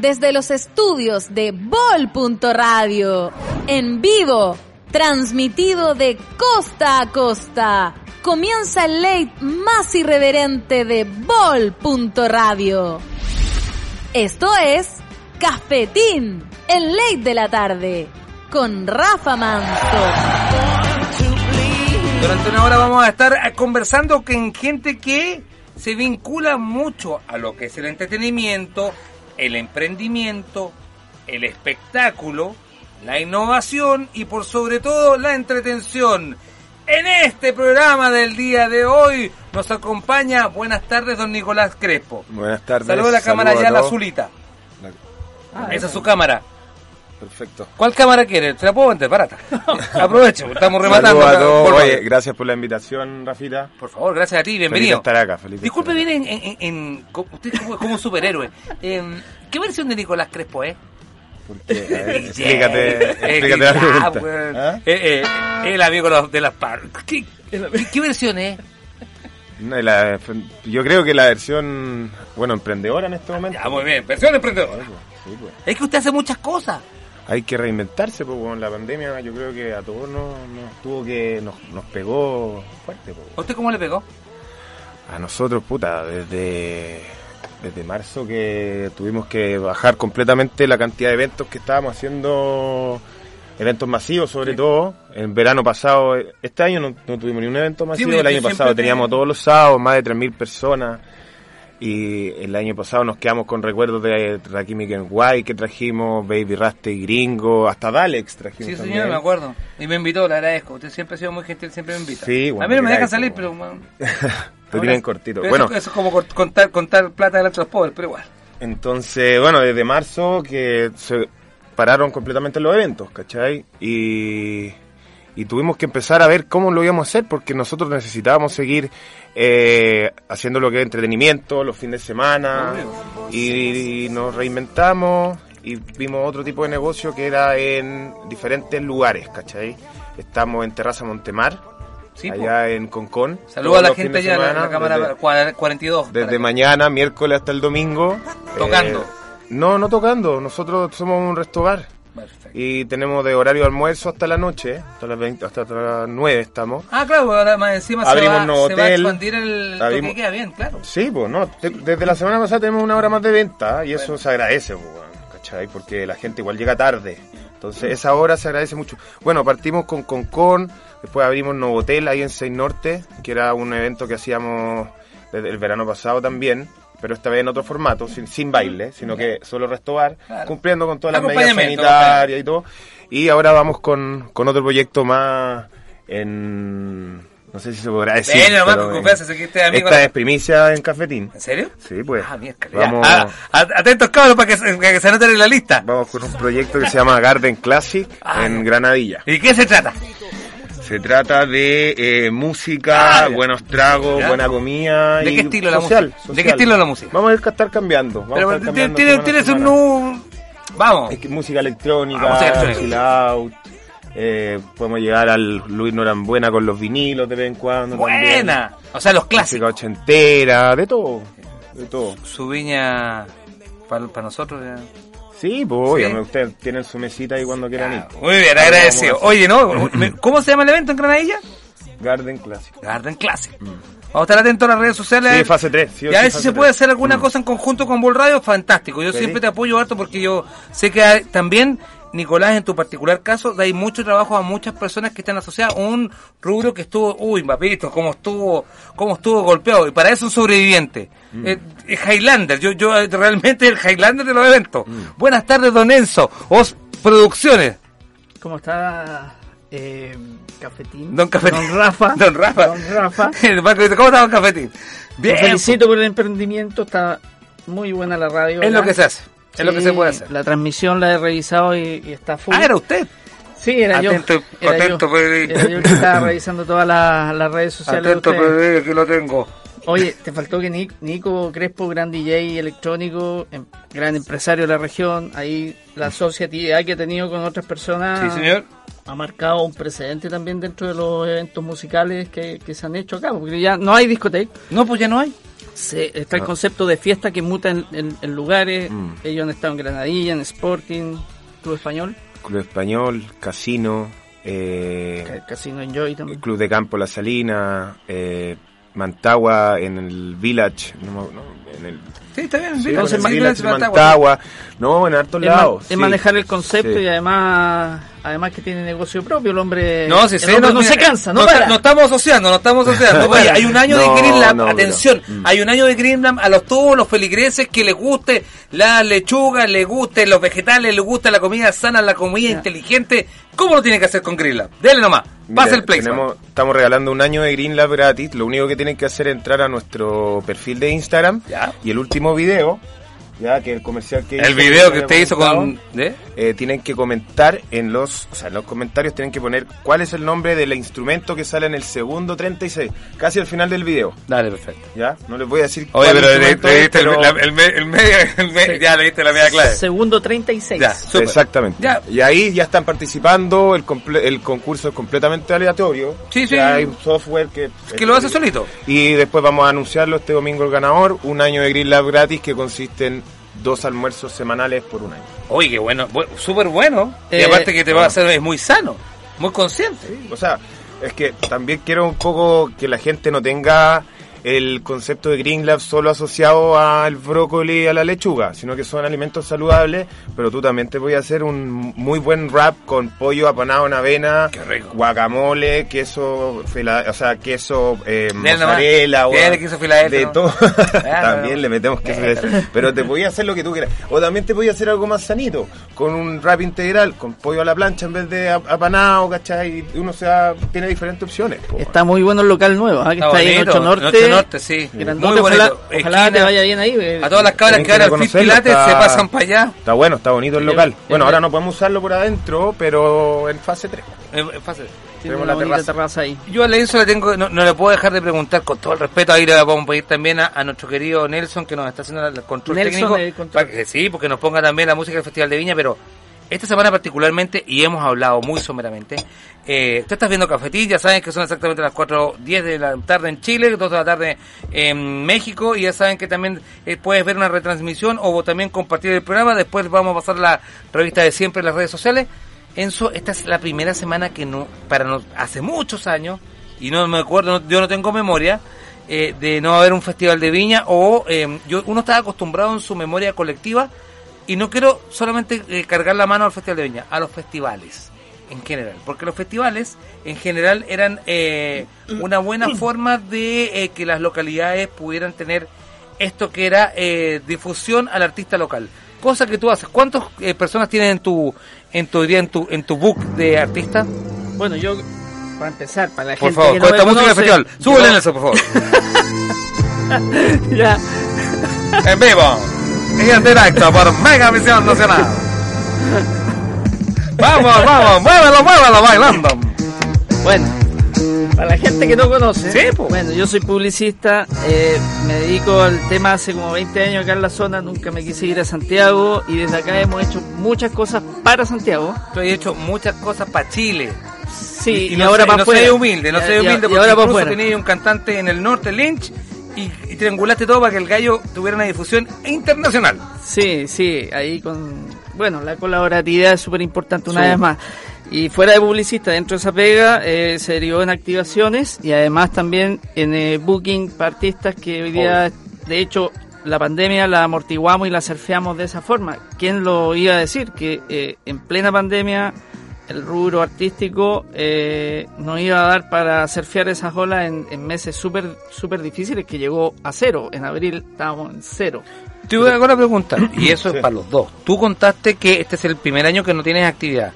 Desde los estudios de Bol.radio, en vivo, transmitido de costa a costa, comienza el late más irreverente de Bol.radio. Esto es Cafetín, el late de la tarde, con Rafa Manso. Durante una hora vamos a estar eh, conversando con gente que se vincula mucho a lo que es el entretenimiento, el emprendimiento, el espectáculo, la innovación y por sobre todo la entretención. En este programa del día de hoy nos acompaña, buenas tardes, don Nicolás Crespo. Buenas tardes. Saludos a la cámara ya, la azulita. Ah, Esa es su cámara. Perfecto. ¿Cuál cámara quiere? ¿Se la puedo vender? Barata. Aprovecho, estamos rematando. Saludos a todos. Por, Oye, gracias por la invitación, Rafita. por favor, gracias a ti, Feliz bienvenido. de estar acá, feliz Disculpe, viene en, en, en- co- usted como, un superhéroe. Em, ¿Qué versión de Nicolás Crespo es? Porque, a ver, explícate, explícate la pregunta. ¿Ah? Eh, eh, el amigo de las par. ¿Qué, qué, qué versión es? No, la- yo creo que la versión, bueno, emprendedora en este momento. Muy bien, versión emprendedora. Sí, pues. Es que usted hace muchas cosas. Hay que reinventarse, pues, con la pandemia yo creo que a todos nos, nos tuvo que, nos, nos pegó fuerte, pues. ¿A usted cómo le pegó? A nosotros, puta, desde, desde marzo que tuvimos que bajar completamente la cantidad de eventos que estábamos haciendo, eventos masivos sobre todo. En verano pasado, este año no, no tuvimos ni un evento masivo, pero el año pasado te- teníamos todos los sábados más de 3.000 personas. Y el año pasado nos quedamos con recuerdos de Rakimi Kenway que trajimos, Baby Raste y Gringo, hasta Dalex trajimos Sí, también. señor, me acuerdo. Y me invitó, le agradezco. Usted siempre ha sido muy gentil, siempre me invita. Sí, bueno, a mí no me dejan salir, pero... man, Lo tienen cortito. pero Bueno, eso, eso es como contar, contar plata de los pobres, pero igual. Entonces, bueno, desde marzo que se pararon completamente los eventos, ¿cachai? Y, y tuvimos que empezar a ver cómo lo íbamos a hacer porque nosotros necesitábamos seguir eh, haciendo lo que es entretenimiento los fines de semana y, nos reinventamos y vimos otro tipo de negocio que era en diferentes lugares, ¿cachai? Estamos en Terraza Montemar, Sí, po. allá en Concón. Saludos a la gente allá, la, semana, la cámara desde- cua- 42. desde mañana, miércoles hasta el domingo. Tocando. Eh, no, no tocando. Nosotros somos un restobar. Perfecto. Y tenemos de horario de almuerzo hasta la noche. Hasta las, 20, hasta las 9 estamos. Ah, claro, ahora más encima se Abrimos va, nuevo se va a hotel. expandir el Abrimos- que queda bien, claro. Sí, pues no. de- desde la semana pasada tenemos una hora más de venta. Y eso se agradece, pues, ¿cachai? Porque la gente igual llega tarde. Entonces esa hora se agradece mucho. Bueno, partimos con Concon. Después abrimos Novotel ahí en Seis Norte. Que era un evento que hacíamos desde el verano pasado también. Pero esta vez en otro formato, sin, sin baile, sino que solo restobar, Claro. cumpliendo con todas las medidas sanitarias y todo. Y ahora vamos con, con otro proyecto más en... No sé si se podrá decir. Ven, nomás, con en- confianza, sé que este amigo- Esta es primicia en Cafetín. ¿En serio? Sí, pues. Ah, miércoles. Vamos. Ah, atentos cabros para que, se- para que se anoten en la lista. vamos con un proyecto que se llama Garden Classic Ah, en. Granadilla. ¿Y qué se trata? Se trata de eh, música, Ah, buenos tragos, buena comida ¿De y qué estilo la social, música? ¿De qué estilo la música? Vamos a estar cambiando. Vamos Pero a estar cambiando tiene, semana a tiene su semana. nu... Vamos. Es que música electrónica, música chill out. eh, podemos llegar al Luis Norambuena con los vinilos de vez en cuando. también. Buena. O sea, los Música clásicos. ochentera, de todo. De todo. Su viña para nosotros. ya. Sí, pues oye, Sí. ustedes tienen su mesita ahí cuando quieran ir. Muy bien, agradecido. Oye, ¿no? ¿Cómo se llama el evento en Granadilla? Garden Classic. Garden Classic. Vamos a estar atentos a las redes sociales. Sí, fase 3. Sí, y a sí, ver si se puede hacer alguna Mm. cosa en conjunto con Bull Radio, fantástico. Yo siempre te apoyo harto porque yo sé que hay- también, Nicolás, en tu particular caso, dais mucho trabajo a muchas personas que están asociadas a un rubro que estuvo, uy, papito, cómo estuvo, cómo estuvo golpeado. Y para eso un sobreviviente. Mm. Eh, es Highlander, yo, yo eh, realmente el Highlander de los eventos. Mm. Buenas tardes, don Enzo. Os Producciones. ¿Cómo está eh, Cafetín. Don Cafetín. Don Rafa. Don Rafa. Don ¿cómo está Don Cafetín? Lo Bien. felicito por el emprendimiento, está muy buena la radio. Es lo que se hace. Es lo que se puede hacer. La transmisión la he revisado y, y está full. Ah, era usted. Sí, era Atento, yo. Era atento, yo. Era yo que estaba revisando todas las, las redes sociales. Atento. Pedro, que lo tengo. Oye, te faltó que Nic- Nico Crespo, gran DJ electrónico, em- gran empresario de la región, ahí la asociatividad que ha tenido con otras personas Sí, señor. ha marcado un precedente también dentro de los eventos musicales que, que se han hecho acá, porque ya no hay discoteca, No, pues ya no hay. Se, está el concepto de fiesta que muta en, en- en lugares, Mm. ellos han estado en Granadilla, en Sporting, Club Español, Club Español, Casino, eh, Ca- Casino Enjoy también. Club de Campo La Salina, eh, Mantagua en el Village, no, no, en el Sí, está bien. sí, en el Village Mantagua. Mantagua, no, en hartos lados. es sí. manejar el concepto Sí. y además además que tiene negocio propio el hombre No, si el sé, hombre no, mira, se cansa no nos, para nos estamos asociando, nos estamos asociando. No Oye, hay un año No, de Green Lab, no, pero- atención, Mm. hay un año de Green Lab a los todos los feligreses que les guste la lechuga, les guste los vegetales, les gusta la comida sana, la comida inteligente. ¿Cómo lo tiene que hacer con Green Lab? Dele nomás, Mira, pasa el play. tenemos- estamos regalando un año de Green Lab gratis. Lo único que tienen que hacer es entrar a nuestro perfil de Instagram Ya. y el último video, ya que el comercial que El hizo, video que usted hizo con... ¿eh? Eh, tienen que comentar en los, o sea, en los comentarios tienen que poner cuál es el nombre del instrumento que sale en el segundo 36, casi al final del video, Dale, perfecto. ¿ya? No les voy a decir Oye, cuál pero le, es, diste el, pero- la- el me- el medio, el me- ya le diste la media clave. segundo 36 Ya, súper. Exactamente. Ya. Y ahí ya están participando, el, comple- el concurso es completamente aleatorio. Sí, sí. Ya hay un software que... Que lo hace solito. Y después vamos a anunciarlo este domingo el ganador, un año de Green Lab gratis que consiste en dos almuerzos semanales por un año. Oye, qué bueno, bu- súper bueno. y Eh, aparte que te va a hacer, es muy sano, muy consciente. O sea, es que también quiero un poco que la gente no tenga el concepto de Green Lab solo asociado al brócoli y a la lechuga, sino que son alimentos saludables, pero tú también te voy a hacer un muy buen wrap con pollo apanado en avena, Qué rico. guacamole, queso, fila- o sea, queso eh, mozzarella, o queso Filadelfia, de ¿no? todo. Ah, también no. le metemos queso Filadelfia. pero te voy a hacer lo que tú quieras. O también te voy a hacer algo más sanito, con un wrap integral, con pollo a la plancha en vez de ap- apanado, ¿cachai? Y uno se da- tiene diferentes opciones. po. está muy bueno el local nuevo ¿ah? que está, ahí en bonito, 8 Norte, Ocho Norte, sí. grandote, Muy ojalá, bonito. ojalá te vaya bien ahí eh. A todas las cabras que al Fit Pilates está- se pasan para allá. Está bueno, está bonito el local. Bueno, ahora no podemos usarlo por adentro, pero en fase 3. Es es fácil. tiene tenemos una la terraza. terraza ahí Yo a Lenzo le tengo, no, no le puedo dejar de preguntar con todo el respeto, ahí le vamos a pedir también a, a nuestro querido Nelson que nos está haciendo el control Nelson, técnico, el control. para que sí, porque nos ponga también la música del Festival de Viña, pero esta semana particularmente, y hemos hablado muy someramente, eh, tú estás viendo Cafetín, ya saben que son exactamente las 4.10 de la tarde en Chile, 2 de la tarde en México, y ya saben que también eh, puedes ver una retransmisión o también compartir el programa, después vamos a pasar la revista de siempre en las redes sociales. Enzo, esta es la primera semana que no, para nos, hace muchos años, y no me acuerdo, no- yo no tengo memoria, eh, de no haber un festival de viña, o eh, yo, uno estaba acostumbrado en su memoria colectiva, y no quiero solamente eh, cargar la mano al festival de viña, a los festivales en general, porque los festivales en general eran eh, una buena forma de eh, que las localidades pudieran tener esto que era eh, difusión al artista local. Cosa que tú haces. ¿Cuántas eh, personas tienes en tu en tu día en tu en tu book de artista? bueno yo para empezar para la Por gente favor, que con no esta música del festival. Súbele yo- Nelson, por favor. ya en vivo. Y en directo por Mega Visión Nacional. Vamos, vamos, muévelo, muévelo bailando. Bueno, para la gente que no conoce, Sí, po. bueno, yo soy publicista, eh, me dedico al tema hace como 20 años acá en la zona, nunca me quise ir a Santiago y desde acá hemos hecho muchas cosas para Santiago. Tú has hecho muchas cosas para Chile. Sí, y, no ahora para no humilde, no Y- seas y- humilde, y porque ahora incluso tenías un cantante en el norte, Lynch, y, y triangulaste todo para que el gallo tuviera una difusión internacional. Sí, sí, ahí con... Bueno, la colaboratividad es súper importante una Sí. vez más. Y fuera de publicista, dentro de esa pega, eh, se derivó en activaciones y además también en eh, booking para artistas que hoy día, de hecho, la pandemia la amortiguamos y la surfeamos de esa forma. ¿Quién lo iba a decir? Que eh, en plena pandemia el rubro artístico eh, nos iba a dar para surfear esas olas en, en meses súper súper difíciles que llegó a cero. En abril estábamos en cero. Te voy a hacer una pregunta, y eso Sí. es para los dos. Tú contaste que este es el primer año que no tienes actividad.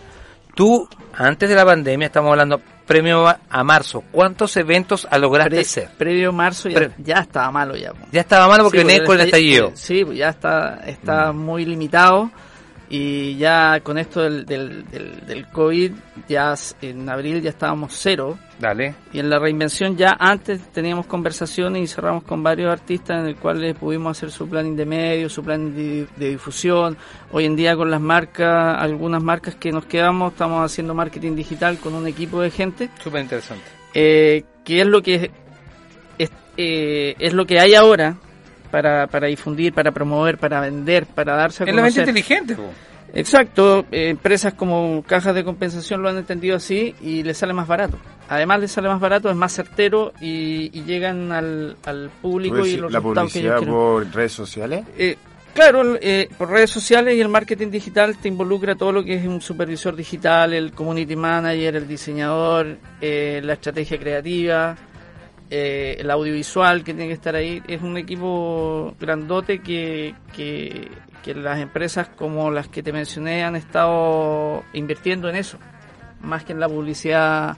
Tú, antes de la pandemia, estamos hablando premio a, a marzo, ¿cuántos eventos lograste Pre- hacer? Previo marzo ya, Pre- ya estaba malo ya. Ya estaba malo porque Sí, venía con el estallido. Sí, pues ya está, está muy limitado y ya con esto del, del, del, del COVID, ya en abril ya estábamos cero Dale. y en la reinvención ya antes teníamos conversaciones y cerramos con varios artistas en el cual les pudimos hacer su plan de medios, su plan de, de difusión. Hoy en día con las marcas, algunas marcas que nos quedamos, estamos haciendo marketing digital con un equipo de gente Súper interesante. eh, que es lo que es, eh, es lo que hay ahora para, para difundir, para promover, para vender, para darse a Es la mente conocer. inteligente, po. Exacto, eh, empresas como cajas de compensación lo han entendido así y les sale más barato. Además les sale más barato, es más certero y, y llegan al, al público ¿Puedes y los la resultados que ellos publicidad quieren. por redes sociales? Eh, claro, eh, por redes sociales y el marketing digital te involucra todo lo que es un supervisor digital, el community manager, el diseñador, eh, la estrategia creativa, eh, el audiovisual que tiene que estar ahí. Es un equipo grandote que, que, las empresas como las que te mencioné han estado invirtiendo en eso, más que en la publicidad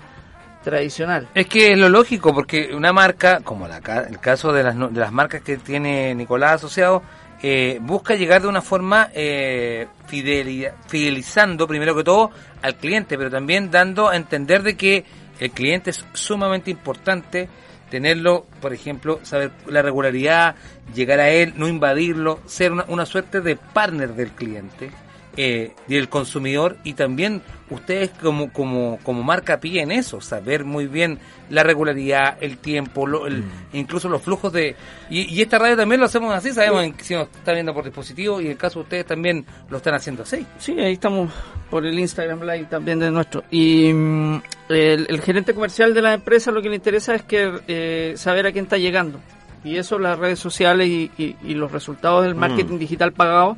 tradicional. Es que es lo lógico, porque una marca, como la, el caso de las, de las marcas que tiene Nicolás asociado, eh, busca llegar de una forma eh, fideli- fidelizando primero que todo al cliente, pero también dando a entender de que el cliente es sumamente importante tenerlo, por ejemplo, saber la regularidad, llegar a él, no invadirlo, ser una, una suerte de partner del cliente eh, del consumidor y también ustedes como, como, como marca piden eso, saber muy bien la regularidad, el tiempo, lo- el- incluso los flujos de... Y, y esta radio también lo hacemos así, sabemos si nos está viendo por dispositivo y en el caso de ustedes también lo están haciendo así. Sí, ahí estamos por el Instagram Live también de nuestro. Y mm, el, el gerente comercial de la empresa lo que le interesa es que eh, saber a quién está llegando. Y eso las redes sociales y, y- y los resultados del marketing digital pagado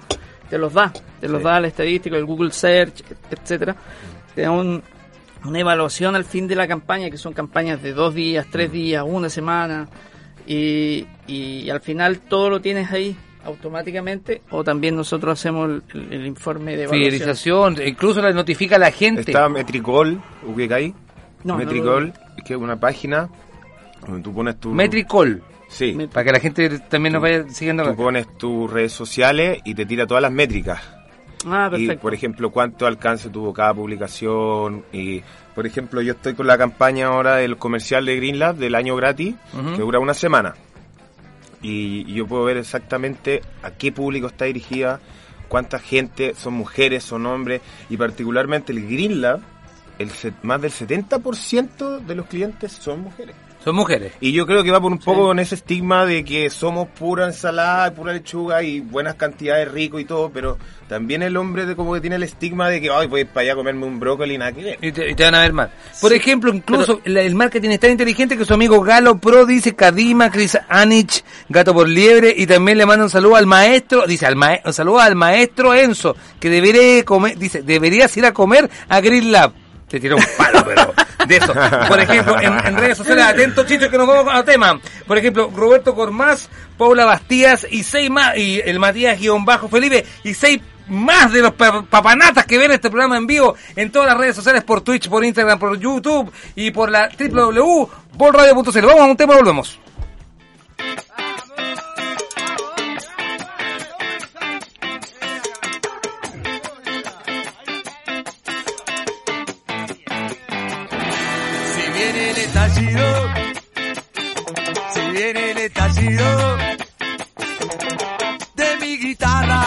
te los da. Te los Sí. da la estadística, el Google Search, etcétera. Te da un- una evaluación al fin de la campaña, que son campañas de dos días, tres días, una semana. Y, y al final todo lo tienes ahí automáticamente o también nosotros hacemos el, el- el informe de evaluación. Fidelización, incluso le notifica a la gente. Está Metricol. No, no Metricol, que es una página donde tú pones tu... Metricol, Sí, para que la gente también nos vaya siguiendo. tú pones tus redes sociales y te tira todas las métricas. Ah, Y, perfecto. por ejemplo, cuánto alcance tuvo cada publicación. Y, por ejemplo, yo estoy con la campaña ahora del comercial de Green Lab del año gratis, que dura una semana. Y, y yo puedo ver exactamente a qué público está dirigida, cuánta gente, son mujeres, son hombres, y particularmente el Green Lab, el, más del 70% de los clientes son mujeres. Son mujeres. Y yo creo que va por un poco Sí. con ese estigma de que somos pura ensalada, pura lechuga y buenas cantidades rico y todo, pero también el hombre de como que tiene el estigma de que ay voy para allá a comerme un brócoli y nada que ver. Y te, y te van a ver mal. Por ejemplo, incluso el, el marketing es tan inteligente que su amigo Galo Pro dice Kadima, Chris Anich, Gato por Liebre, y también le manda un saludo al maestro, dice al mae- un saludo al maestro Enzo, que debería comer, dice, deberías ir a comer a Grill Lab. Te tiró un palo, pero de eso. Por ejemplo, en, redes sociales, atentos, chichos, que nos vamos al tema. Por ejemplo, Roberto Cormás, Paula Bastías y seis más, y el Matías guion bajo Felipe, y seis más de los pa- papanatas que ven este programa en vivo en todas las redes sociales, por Twitch, por Instagram, por YouTube y por la www.bolradio.cl. Vamos a un tema volvemos. Estallido, si viene el estallido de mi guitarra,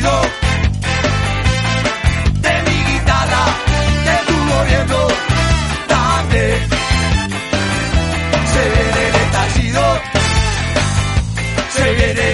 De mi guitarra, de tu gobierno, también. Se viene el estallido. Se viene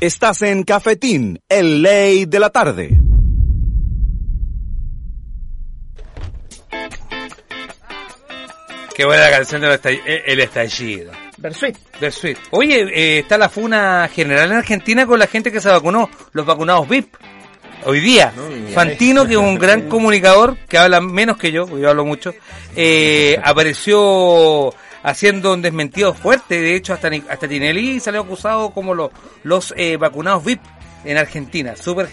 Estás en Cafetín, el ley de la tarde. Qué buena la canción del estall- eh, El Estallido. Versuit. Del Sweet. Oye, eh, está la funa general en Argentina con la gente que se vacunó, los vacunados VIP. Hoy día, Fantino, que es un gran comunicador, que habla menos que yo, yo hablo mucho, eh, apareció haciendo un desmentido fuerte. De hecho, hasta, hasta Tinelli salió acusado como los, los eh, vacunados VIP en Argentina. Súper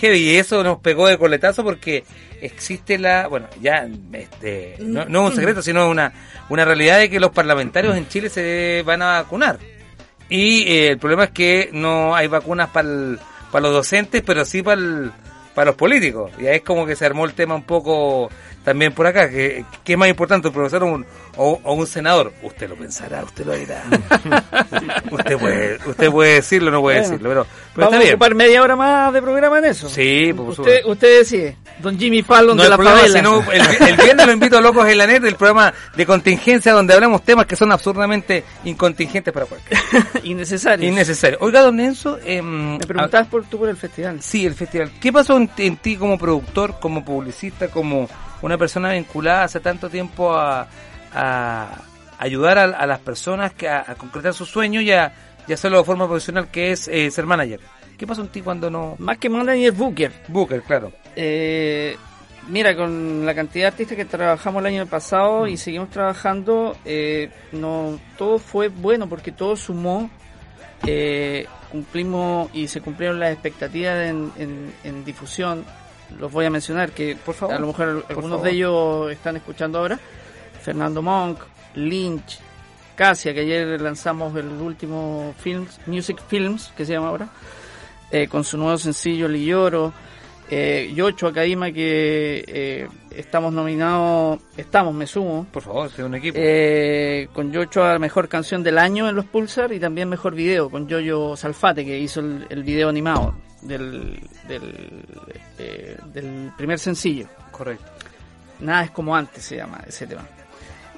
heavy. Y eso nos pegó de coletazo porque existe la. Bueno, ya este, no, no es un secreto, sino una, una realidad de que los parlamentarios en Chile se van a vacunar. Y eh, el problema es que no hay vacunas para los docentes, pero sí para para los políticos. Y ahí es como que se armó el tema un poco también por acá. que ¿Qué es más importante, un profesor un, o, o un senador? Usted lo pensará, usted lo dirá. usted, puede, usted puede decirlo no puede Bueno, decirlo, pero, pero Vamos está a bien. ocupar media hora más de programa en eso. Sí, por usted, supuesto. usted decide. Don Jimmy Fallon No de la favela. sino el, el viernes lo invito a Locos en la Net, el programa de contingencia donde hablamos temas que son absurdamente incontingentes para cualquiera. Innecesario. Innecesario. Oiga, don Enzo, em, Me preguntabas por tú por el festival. Sí, el festival. ¿Qué pasó en, en ti como productor, como publicista, como una persona vinculada hace tanto tiempo a, a ayudar a, a las personas que a, a concretar sus sueños y a, y hacerlo de forma profesional, que es eh, ser manager? ¿Qué pasó en ti cuando no... Más que manager Booker. Booker, claro. Eh, mira, con la cantidad de artistas que trabajamos el año pasado y seguimos trabajando, eh, no todo fue bueno porque todo sumó. eh, cumplimos y se cumplieron las expectativas en, en- en difusión. Los voy a mencionar que Por favor, a lo mejor algunos favor. de ellos están escuchando ahora. Fernando Monk, Lynch, Casia, que ayer lanzamos el último films, Music Films, que se llama ahora, eh, con su nuevo sencillo Lilloro, eh, Yocho Acadima, que eh, estamos nominados, estamos, me sumo, Por favor, sea un equipo. eh, con Yocho a Mejor Canción del Año en los Pulsar y también Mejor Video, con Yoyo Salfate, que hizo el, el video animado del, del, eh, del primer sencillo. Correcto. Nada es como antes se llama ese tema.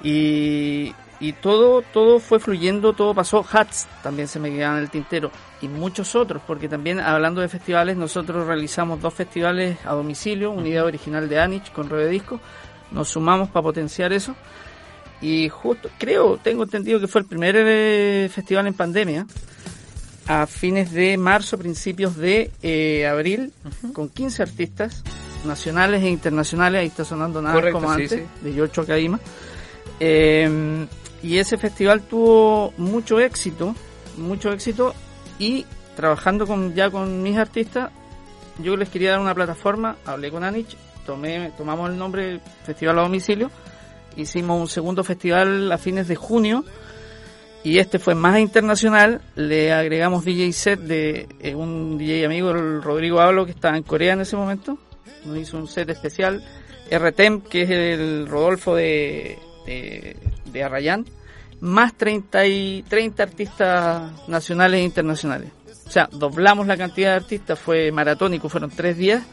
Y, y todo, todo fue fluyendo, todo pasó. Hats también se me quedaban en el tintero. Y muchos otros, porque también hablando de festivales, nosotros realizamos dos festivales a domicilio, una idea original de Anich con Rebe Disco. Nos sumamos para potenciar eso. Y justo, creo, tengo entendido que fue el primer eh, festival en pandemia, a fines de marzo, principios de eh, abril, con 15 artistas nacionales e internacionales, ahí está sonando nada Correcto, como sí, antes, sí. de Yocho Acadima. Eh, y ese festival tuvo mucho éxito, mucho éxito, y trabajando con ya con mis artistas, yo les quería dar una plataforma, hablé con Anich, tomé, tomamos el nombre Festival a Domicilio, hicimos un segundo festival a fines de junio, y este fue más internacional, le agregamos DJ set de eh, un DJ amigo, el Rodrigo Hablo, que estaba en Corea en ese momento, nos hizo un set especial, RTEM, que es el Rodolfo de, de, de Arrayán, más 30, y, 30 artistas nacionales e internacionales. O sea, doblamos la cantidad de artistas, fue maratónico, fueron tres días,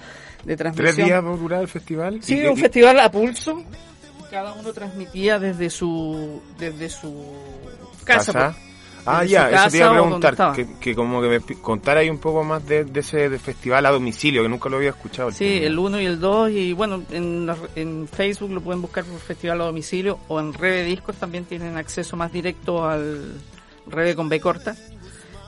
de transmisión. ¿Tres días va el festival? Sí, ¿Y- un y- festival a pulso. Cada uno transmitía desde su desde su casa. casa? Ah, ya, eso te iba a preguntar. Que, que como que me contara ahí un poco más de, de ese de festival a domicilio, que nunca lo había escuchado. Sí, tema. el 1 y el 2 y bueno, en, la- en Facebook lo pueden buscar por Festival a Domicilio o en Rede Discos también tienen acceso más directo al Rede con B corta.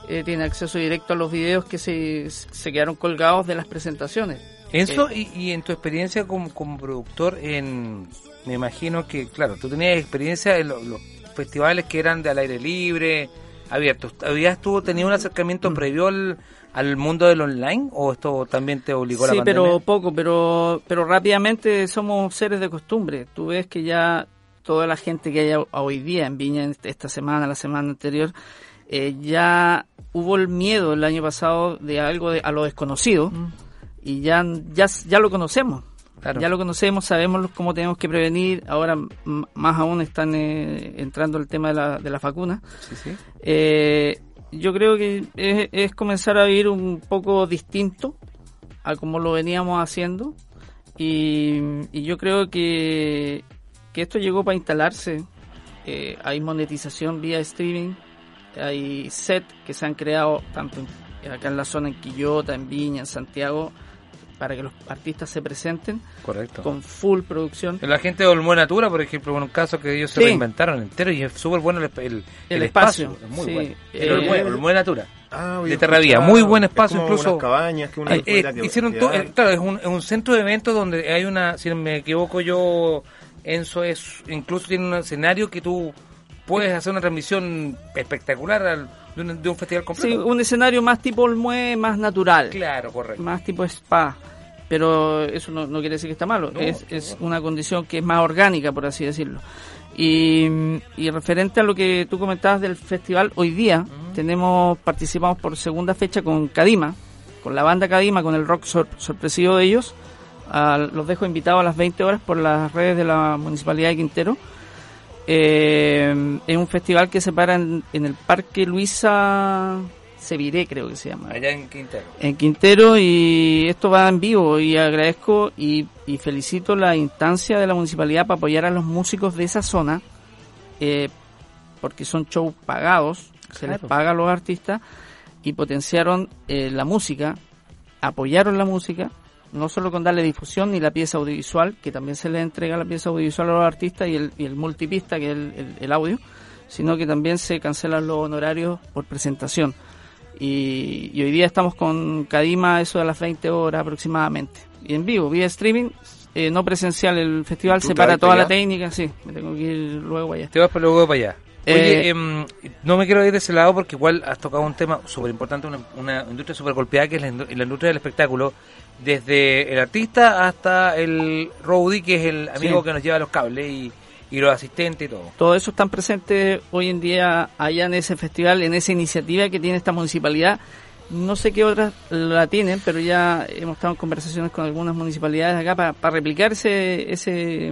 Eh, tienen acceso directo a los videos que se, se quedaron colgados de las presentaciones. Enzo, Eh, y, y en tu experiencia como, como productor, en, me imagino que, claro, tú tenías experiencia en lo- los festivales que eran de al aire libre, abiertos. ¿Habías tú tenido un acercamiento Mm. previo al, al mundo del online o esto también te obligó Sí, la pandemia? pero poco, pero, pero rápidamente somos seres de costumbre. Tú ves que ya toda la gente que hay hoy día en Viña, en esta semana, la semana anterior, eh, ya hubo el miedo el año pasado de algo de- a lo desconocido y ya, ya, ya lo conocemos. Claro. Ya lo conocemos, sabemos cómo tenemos que prevenir. Ahora más aún están eh, entrando el tema de la, de. Sí, sí. Eh, yo creo que es, es comenzar a vivir un poco distinto a como lo veníamos haciendo y, y yo creo que, que esto llegó para instalarse. Eh, hay monetización vía streaming, hay set que se han creado tanto en- acá en la zona en Quillota, en Viña, en Santiago, para que los artistas se presenten Correcto. con full producción. La gente de Olmué Natura, por ejemplo, en un caso que ellos se reinventaron entero y es súper bueno el, el, El espacio, es muy sí. bueno. Eh, El Natura. Ah, de Terravía, muy buen espacio, es como incluso- unas cabañas, que una Eh, eh, que hicieron todo, hay. eh, claro, es un, es un centro de eventos donde hay una, si no me equivoco yo, Enzo es, incluso tiene un escenario que tú puedes hacer una transmisión espectacular al- de, un, de un festival Sí, completo. un escenario más tipo Olmué, más natural. Claro, correcto. más tipo spa. Pero eso no, no quiere decir que está malo, No, es, no, es una condición que es más orgánica, por así decirlo. Y, y referente a lo que tú comentabas del festival, hoy día tenemos participamos por segunda fecha con Cadima, con la banda Cadima, con el rock sor- sorpresivo de ellos. A- los dejo invitados a las 20 horas por las redes de la Municipalidad de Quintero. Eh, es un festival que se para en, en el Parque Luisa Seviré, creo que se llama Allá en Quintero. en Quintero y esto va en vivo y agradezco y, y felicito la instancia de la municipalidad para apoyar a los músicos de esa zona eh, porque son shows pagados, se les paga a los artistas y potenciaron eh, la música, apoyaron la música, no solo con darle difusión ni la pieza audiovisual, que también se les entrega la pieza audiovisual a los artistas y el, y el multipista, que es el, el- el audio, sino que también se cancelan los honorarios por presentación. Y, y hoy día estamos con Cadima, eso de las 20 horas aproximadamente. Y en vivo, vía streaming, eh, no presencial, el festival ¿Tú se te vas para toda la técnica, sí, me tengo que ir luego allá. Te vas para luego para allá. Oye, Eh, em, no me quiero ir de ese lado porque igual has tocado un tema súper importante, una, una industria súper golpeada que es la industria del espectáculo, desde el artista hasta el roadie, que es el amigo Sí. que nos lleva los cables y, y los asistentes y todo. Todo eso están presentes hoy en día allá en ese festival, en esa iniciativa que tiene esta municipalidad. No sé qué otras la tienen, pero ya hemos estado en conversaciones con algunas municipalidades acá para, replicar ese, ese,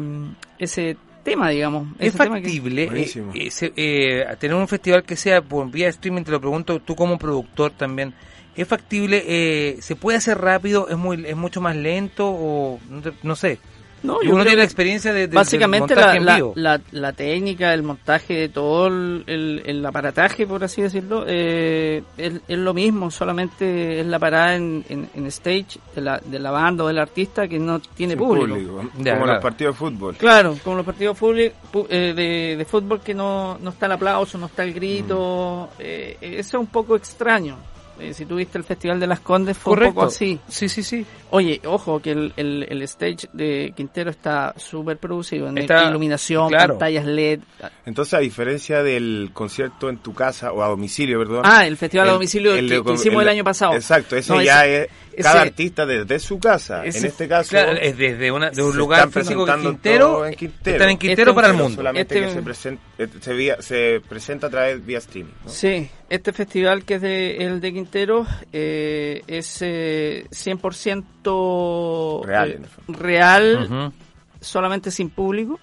ese tema, digamos. ¿Es ese tema que- factible eh, Buenísimo. eh, se- eh, tener un festival que sea por vía streaming? Te lo pregunto tú como productor también. ¿Es factible? Eh, ¿Se puede hacer rápido? ¿Es muy es mucho más lento? o No, te- no sé. No, yo uno tiene la experiencia de, de- del Básicamente montaje la, en la, vivo. la, la técnica, el montaje de todo el, el, el aparataje, por así decirlo, eh, es, es lo mismo, solamente es la parada en, en, en stage de la, de la banda o del artista que no tiene Sin público. Ya, como claro. los partidos de fútbol. Claro, como los partidos pu- eh, de, de fútbol que no, no está el aplauso, no está el grito, Mm. eh, eso es un poco extraño. Eh, si tuviste el Festival de las Condes fue un Correcto. poco así. Sí, sí, sí. Oye, ojo, que el, el, el stage de Quintero está súper producido en Está- iluminación, claro. pantallas LED. Entonces, a diferencia del concierto en tu casa, o a domicilio, perdón. Ah, el festival a el- domicilio el que, que hicimos el, año pasado. Exacto, ese No, ya ese- es cada ese- artista desde su casa. ese- en este caso, Claro, es desde una, de un lugar están físico que presentando Quintero, en Quintero. están en Quintero Este- para el mundo. Solamente Este- que se, presen- eh, se, vía- se presenta a través vía streaming. ¿no? Sí, este festival que es de, el de Quintero eh, es eh, 100% Real, eh, real, solamente sin público.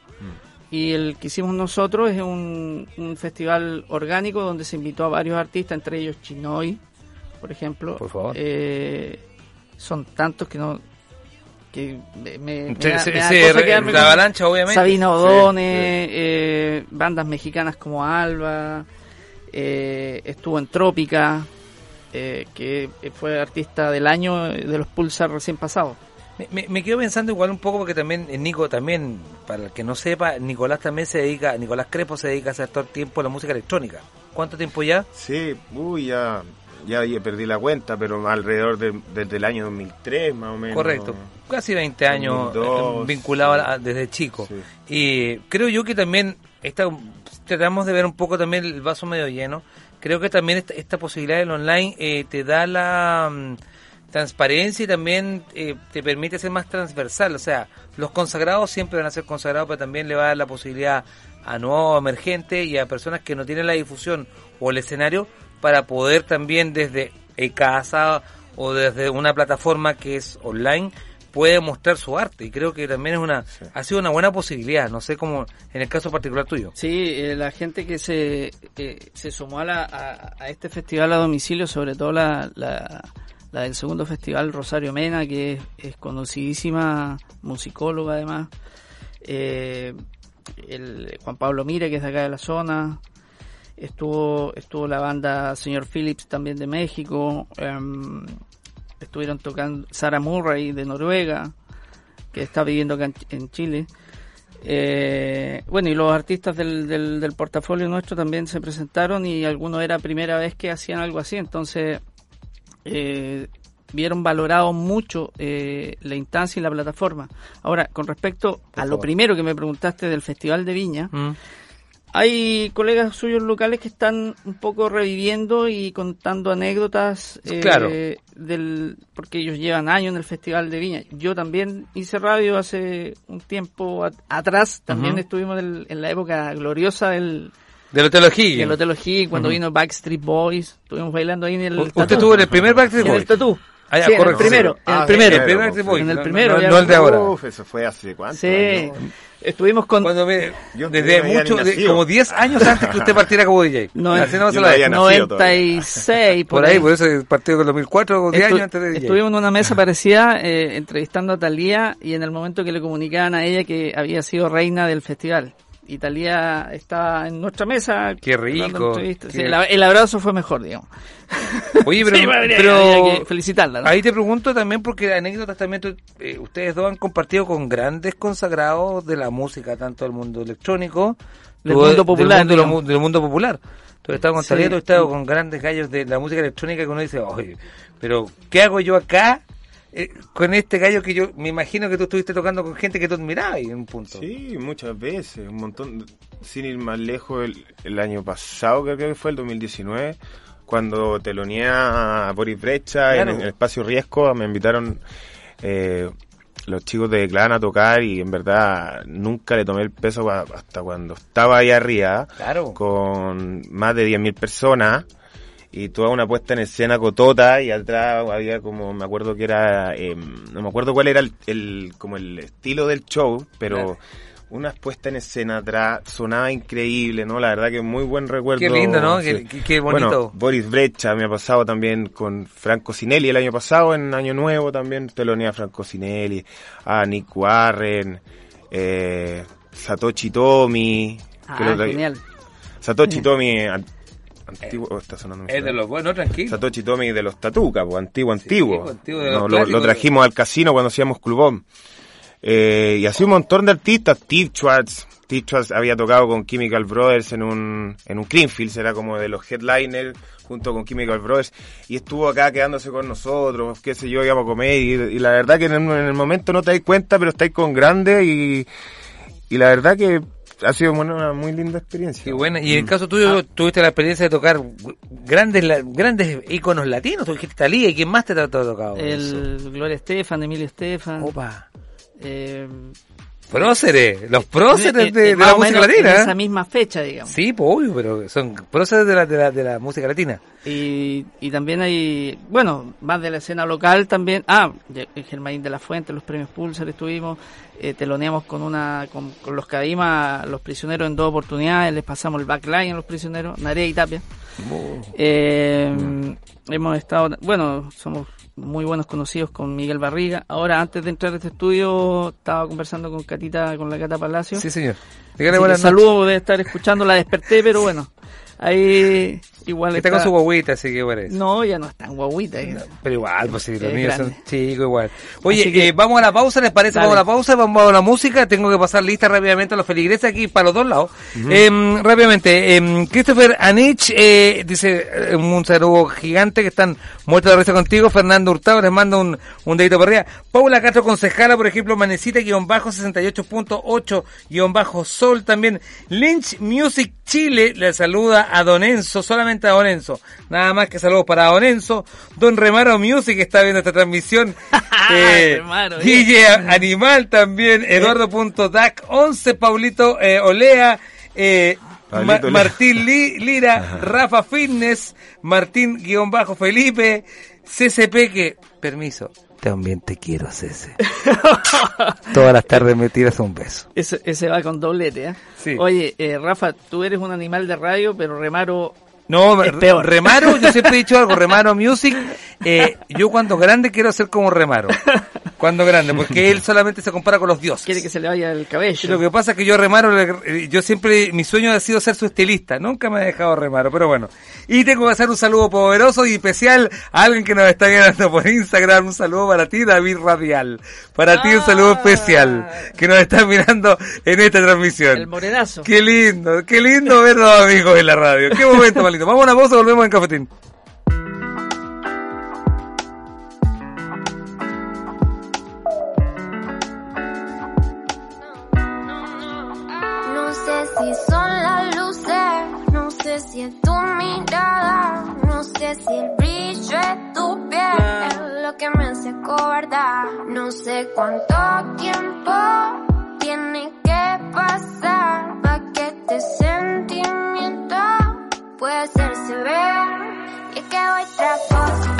Y el que hicimos nosotros es un, un festival orgánico donde se invitó a varios artistas, entre ellos Chinoy, por ejemplo. Por favor. Eh, son tantos que no que me, me- Sí, me re- la avalancha, obviamente. Sabina Sí, O'Donnell, eh, bandas mexicanas como Alba, eh, estuvo en Trópica, eh, que fue artista del año de los Pulsar recién pasados. Me, me- me quedo pensando igual un poco porque también eh, Nico también, para el que no sepa, Nicolás también se dedica, Nicolás Crepo se dedica a hacer todo el tiempo a la música electrónica. ¿Cuánto tiempo ya? Sí, uy, ya, ya, ya perdí la cuenta, pero alrededor de- desde el año 2003 más o menos. Correcto, casi 20 años 2002, eh, vinculado sí. a- a- desde chico. Sí. Y creo yo que también esta, tratamos de ver un poco también el vaso medio lleno. Creo que también esta, esta posibilidad del online eh, te da la mm, transparencia y también eh, te permite ser más transversal. O sea, los consagrados siempre van a ser consagrados, pero también le va a dar la posibilidad a nuevos emergentes y a personas que no tienen la difusión o el escenario para poder también desde eh, casa o desde una plataforma que es online puede mostrar su arte y creo que también es una ha sido una buena posibilidad no sé cómo en el caso particular tuyo. Sí, eh, la gente que se, eh, se sumó a, la- a, a este festival a domicilio, sobre todo la, la, la del segundo festival, Rosario Mena, que es, es conocidísima musicóloga además, eh, el Juan Pablo Mira, que es de acá de la zona, estuvo estuvo la banda Señor Phillips también de México, em, estuvieron tocando Sarah Murray de Noruega, que está viviendo acá en, en Chile. Eh, bueno, y los artistas del, del, del portafolio nuestro también se presentaron y algunos era primera vez que hacían algo así, entonces eh, vieron valorado mucho eh, la instancia y la plataforma. Ahora, con respecto a lo primero que me preguntaste del Festival de Viña, Mm. Hay colegas suyos locales que están un poco reviviendo y contando anécdotas eh, Claro. del porque ellos llevan años en el Festival de Viña. Yo también hice radio hace un tiempo at- atrás, también estuvimos del- en la época gloriosa del, del Hotel O'Higgins. del Hotel O'Higgins, cuando vino Backstreet Boys, estuvimos bailando ahí en el usted estuvo en el primer Backstreet En el Boys. Tatú. Ah, Sí, en el primero, en el Ah, primero. el primer Backstreet Boys, En el no- primero, no, ya. no el de ahora Uf, eso fue hace cuánto. Sí, estuvimos con cuando me, Yo desde no mucho de- como 10 años antes que usted partiera como DJ No, Así no no había dejo. nacido 96, por ahí por eso partió con 2004 o 10 Estu- años antes de DJ Estuvimos en una mesa parecida eh, entrevistando a Talía y en el momento que le comunicaban a ella que había sido reina del festival. Y Talía estaba en nuestra mesa. Qué rico. Sí, el, abrazo fue mejor, digamos. oye pero, Sí, pero que felicitarla. ¿no? Ahí te pregunto también porque anécdotas también eh, ustedes dos han compartido con grandes consagrados de la música, tanto del mundo electrónico, Del tú, mundo popular, del mundo, digamos. del mundo popular. Tú has estado con Sí. Talía, tú has estado con grandes gallos de la música electrónica que uno dice, oye, pero ¿qué hago yo acá eh, con este gallo que yo me imagino que tú estuviste tocando con gente que tú admirabas en un punto? Sí, muchas veces, un montón. Sin ir más lejos, el, el año pasado, creo que fue el 2019, cuando telonía a Boris Brecha Claro. en el espacio Riesco, me invitaron eh, los chicos de Clan a tocar y en verdad nunca le tomé el peso hasta cuando estaba ahí arriba, Claro. con más de 10.000 personas. Y toda una puesta en escena cotota y atrás había como, me acuerdo que era, eh, no me acuerdo cuál era el, el- como el estilo del show, pero Claro. una puesta en escena atrás, sonaba increíble, ¿no? La verdad que muy buen recuerdo. Qué lindo, ¿no? sí. Qué- bonito. Bueno, Boris Brecha me ha pasado también con Franco Sinelli el año pasado, en Año Nuevo también, telonía a Franco Sinelli, a Nick Warren, eh, Satoshi Tomi. Ah, genial. Satoshi Tomi, an- antiguo, oh, está sonando Es de los buenos, tranquilo. Satoshi Tomi de los Tatuca, pues, antiguo, antiguo. pues, antiguo No, lo, de- trajimos al casino cuando hacíamos clubón. Eh, y así un montón de artistas, Steve Schwartz. Steve Schwartz había tocado con Chemical Brothers en un, en un Greenfield, era como de los headliners junto con Chemical Brothers. Y estuvo acá quedándose con nosotros, qué sé yo, íbamos a comer. Y, y la verdad que en el, en el momento no te das cuenta, pero estáis con grandes y, y la verdad que ha sido una, una muy linda experiencia. Qué buena. Y en el caso tuyo, tuviste la experiencia de tocar grandes la- grandes íconos latinos. Tú dijiste Talía, ¿y quién más te ha tocado? eso? El Gloria Estefan, Emilio Estefan. Opa. Eh, Próceres, los próceres eh, de, la música En latina. esa ¿eh? misma fecha, digamos. Sí, pues obvio, pero son próceres de la, de la, de la música latina. Y, y también hay, bueno, más de la escena local también. Ah, Germain de la Fuente, los premios Pulsar estuvimos. Eh, teloneamos con una con, con los Cadima, los prisioneros en dos oportunidades. Les pasamos el backline a los prisioneros, Narea y Tapia. Eh, Hemos estado, bueno, somos muy buenos conocidos con Miguel Barriga. Ahora, antes de entrar a este estudio, estaba conversando con Catita, con la Cata Palacio. Sí, señor. Así Dígale que buenas saludo de estar escuchando, la desperté, pero bueno, ahí igual. Está con su guaguita, así que bueno. No, ya no está en guaguita. ya. Pero igual, pues si los niños son chicos, igual. Oye, que- eh, vamos a la pausa, ¿les parece? Dale. Vamos a la pausa, vamos a la música. Tengo que pasar lista rápidamente a los feligreses aquí para los dos lados. Em, rápidamente, em, Christopher Anich eh, dice eh, un saludo gigante que están muertos de risa contigo. Fernando Hurtado les manda un, un dedito para arriba. Paula Castro Concejala, por ejemplo, Manecita, guion bajo 68.8, guion bajo Sol también. Lynch Music Chile le saluda a Don Enzo, solamente a Don Enzo. Nada más que saludos para Don Enzo. Don Remaro Music está viendo esta transmisión. Eh, Remaro. DJ Animal también. Eduardo.dac 11, Paulito eh, Olea. Eh, Pablito Ma- Olea. Martín Li- Lira, Rafa Fitness, Martín guion bajo Felipe, CCP que, permiso, también te quiero, CC. Todas las tardes me tiras un beso. Ese, ese va con doblete, ¿eh? Sí. Oye, eh, Rafa, tú eres un animal de radio, pero Remaro No, Es peor. Remaro, yo siempre he dicho algo, Remaro Music, eh, yo cuando grande quiero ser como Remaro. Cuando grande, porque él solamente se compara con los dioses. quiere que se le vaya el cabello. Lo que pasa es que yo Remaro, le- yo siempre, mi sueño ha sido ser su estilista, nunca me ha dejado Remaro, pero bueno. Y tengo que hacer un saludo poderoso y especial a alguien que nos está viendo por Instagram, un saludo para ti, David Radial. Para ti un saludo Ah. especial, que nos está mirando en esta transmisión. El morenazo. Qué lindo, qué lindo ver a los amigos en la radio. Qué momento, Vamos a una pausa, volvemos en Cafetín. No sé si son las luces, no sé si es tu mirada, no sé si el brillo es tu piel, lo que me hace cobardar. No sé cuánto tiempo tiene que pasar para que sentimiento pueda hacerse ver. Y es que voy tras vos,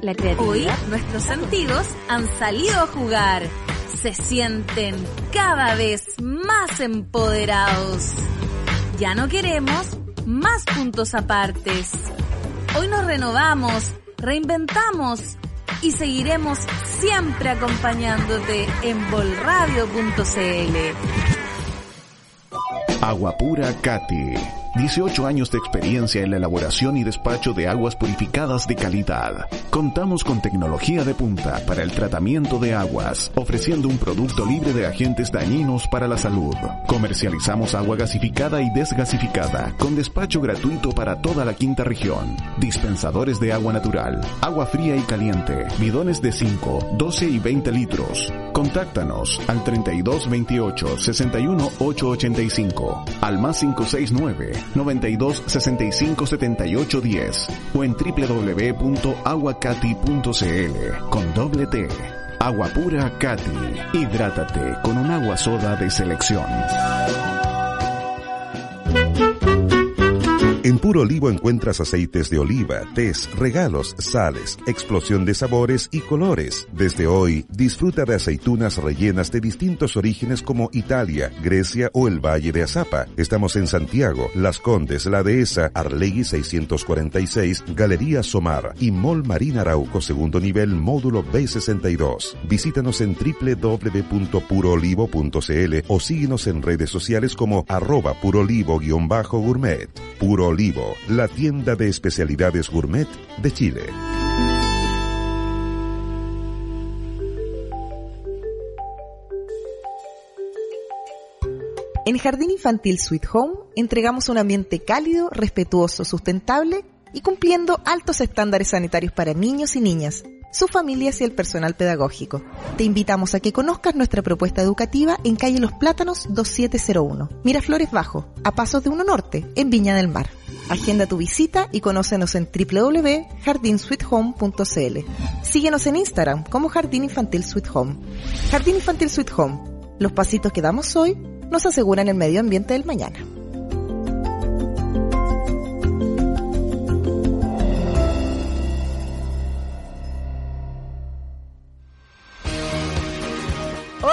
La creatividad. Hoy nuestros sentidos han salido a jugar. Se sienten cada vez más empoderados. Ya no queremos más puntos apartes. Hoy nos renovamos, reinventamos y seguiremos siempre acompañándote en bolradio.cl. Agua pura Katy. 18 años de experiencia en la elaboración y despacho de aguas purificadas de calidad. Contamos con tecnología de punta para el tratamiento de aguas, ofreciendo un producto libre de agentes dañinos para la salud. Comercializamos agua gasificada y desgasificada, con despacho gratuito para toda la quinta región. Dispensadores de agua natural, agua fría y caliente, bidones de 5, 12 y 20 litros. Contáctanos al 3228 61 885, al más 569 92 65 78 10 o en www.aguacati.cl con doble T. Agua pura Cati. Hidrátate con un agua soda de selección. En Puro Olivo encuentras aceites de oliva, tés, regalos, sales, explosión de sabores y colores. Desde hoy, disfruta de aceitunas rellenas de distintos orígenes como Italia, Grecia o el Valle de Azapa. Estamos en Santiago, Las Condes, La Dehesa, Arlegui 646, Galería Somar y Mall Marina Arauco, segundo nivel, módulo B62. Visítanos en www.puroolivo.cl o síguenos en redes sociales como arroba purolivo-gourmet. Puro Olivo, la tienda de especialidades gourmet de Chile. En Jardín Infantil Sweet Home entregamos un ambiente cálido, respetuoso, sustentable y cumpliendo altos estándares sanitarios para niños y niñas, sus familias y el personal pedagógico. Te invitamos a que conozcas nuestra propuesta educativa en calle Los Plátanos 2701, Miraflores Bajo, a pasos de Uno Norte, en Viña del Mar. Agenda tu visita y conócenos en www.jardinsweethome.cl. Síguenos en Instagram como Jardín Infantil Sweet Home. Jardín Infantil Sweet Home. Los pasitos que damos hoy nos aseguran el medio ambiente del mañana.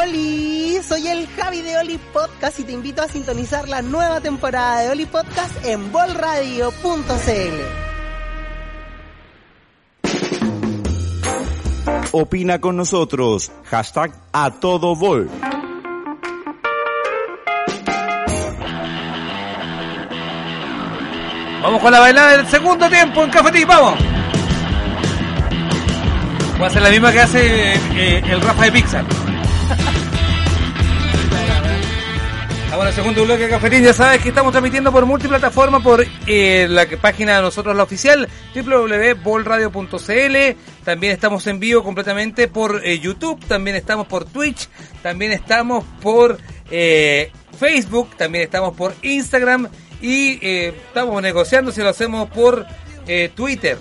Oli, soy el Javi de Oli Podcast y te invito a sintonizar la nueva temporada de Oli Podcast en bolradio.cl. Opina con nosotros. Hashtag a todo vol. Vamos con la bailada del segundo tiempo en Cafetín, vamos. Voy a hacer la misma que hace eh, el Rafa de Pixar. Al segundo bloque de Cafetín. Ya sabes que estamos transmitiendo por multiplataforma, por eh, la página de nosotros, la oficial, www.bolradio.cl. También estamos en vivo completamente por eh, YouTube. También estamos por Twitch. También estamos por eh, Facebook. También estamos por Instagram. Y eh, estamos negociando si lo hacemos por eh, Twitter.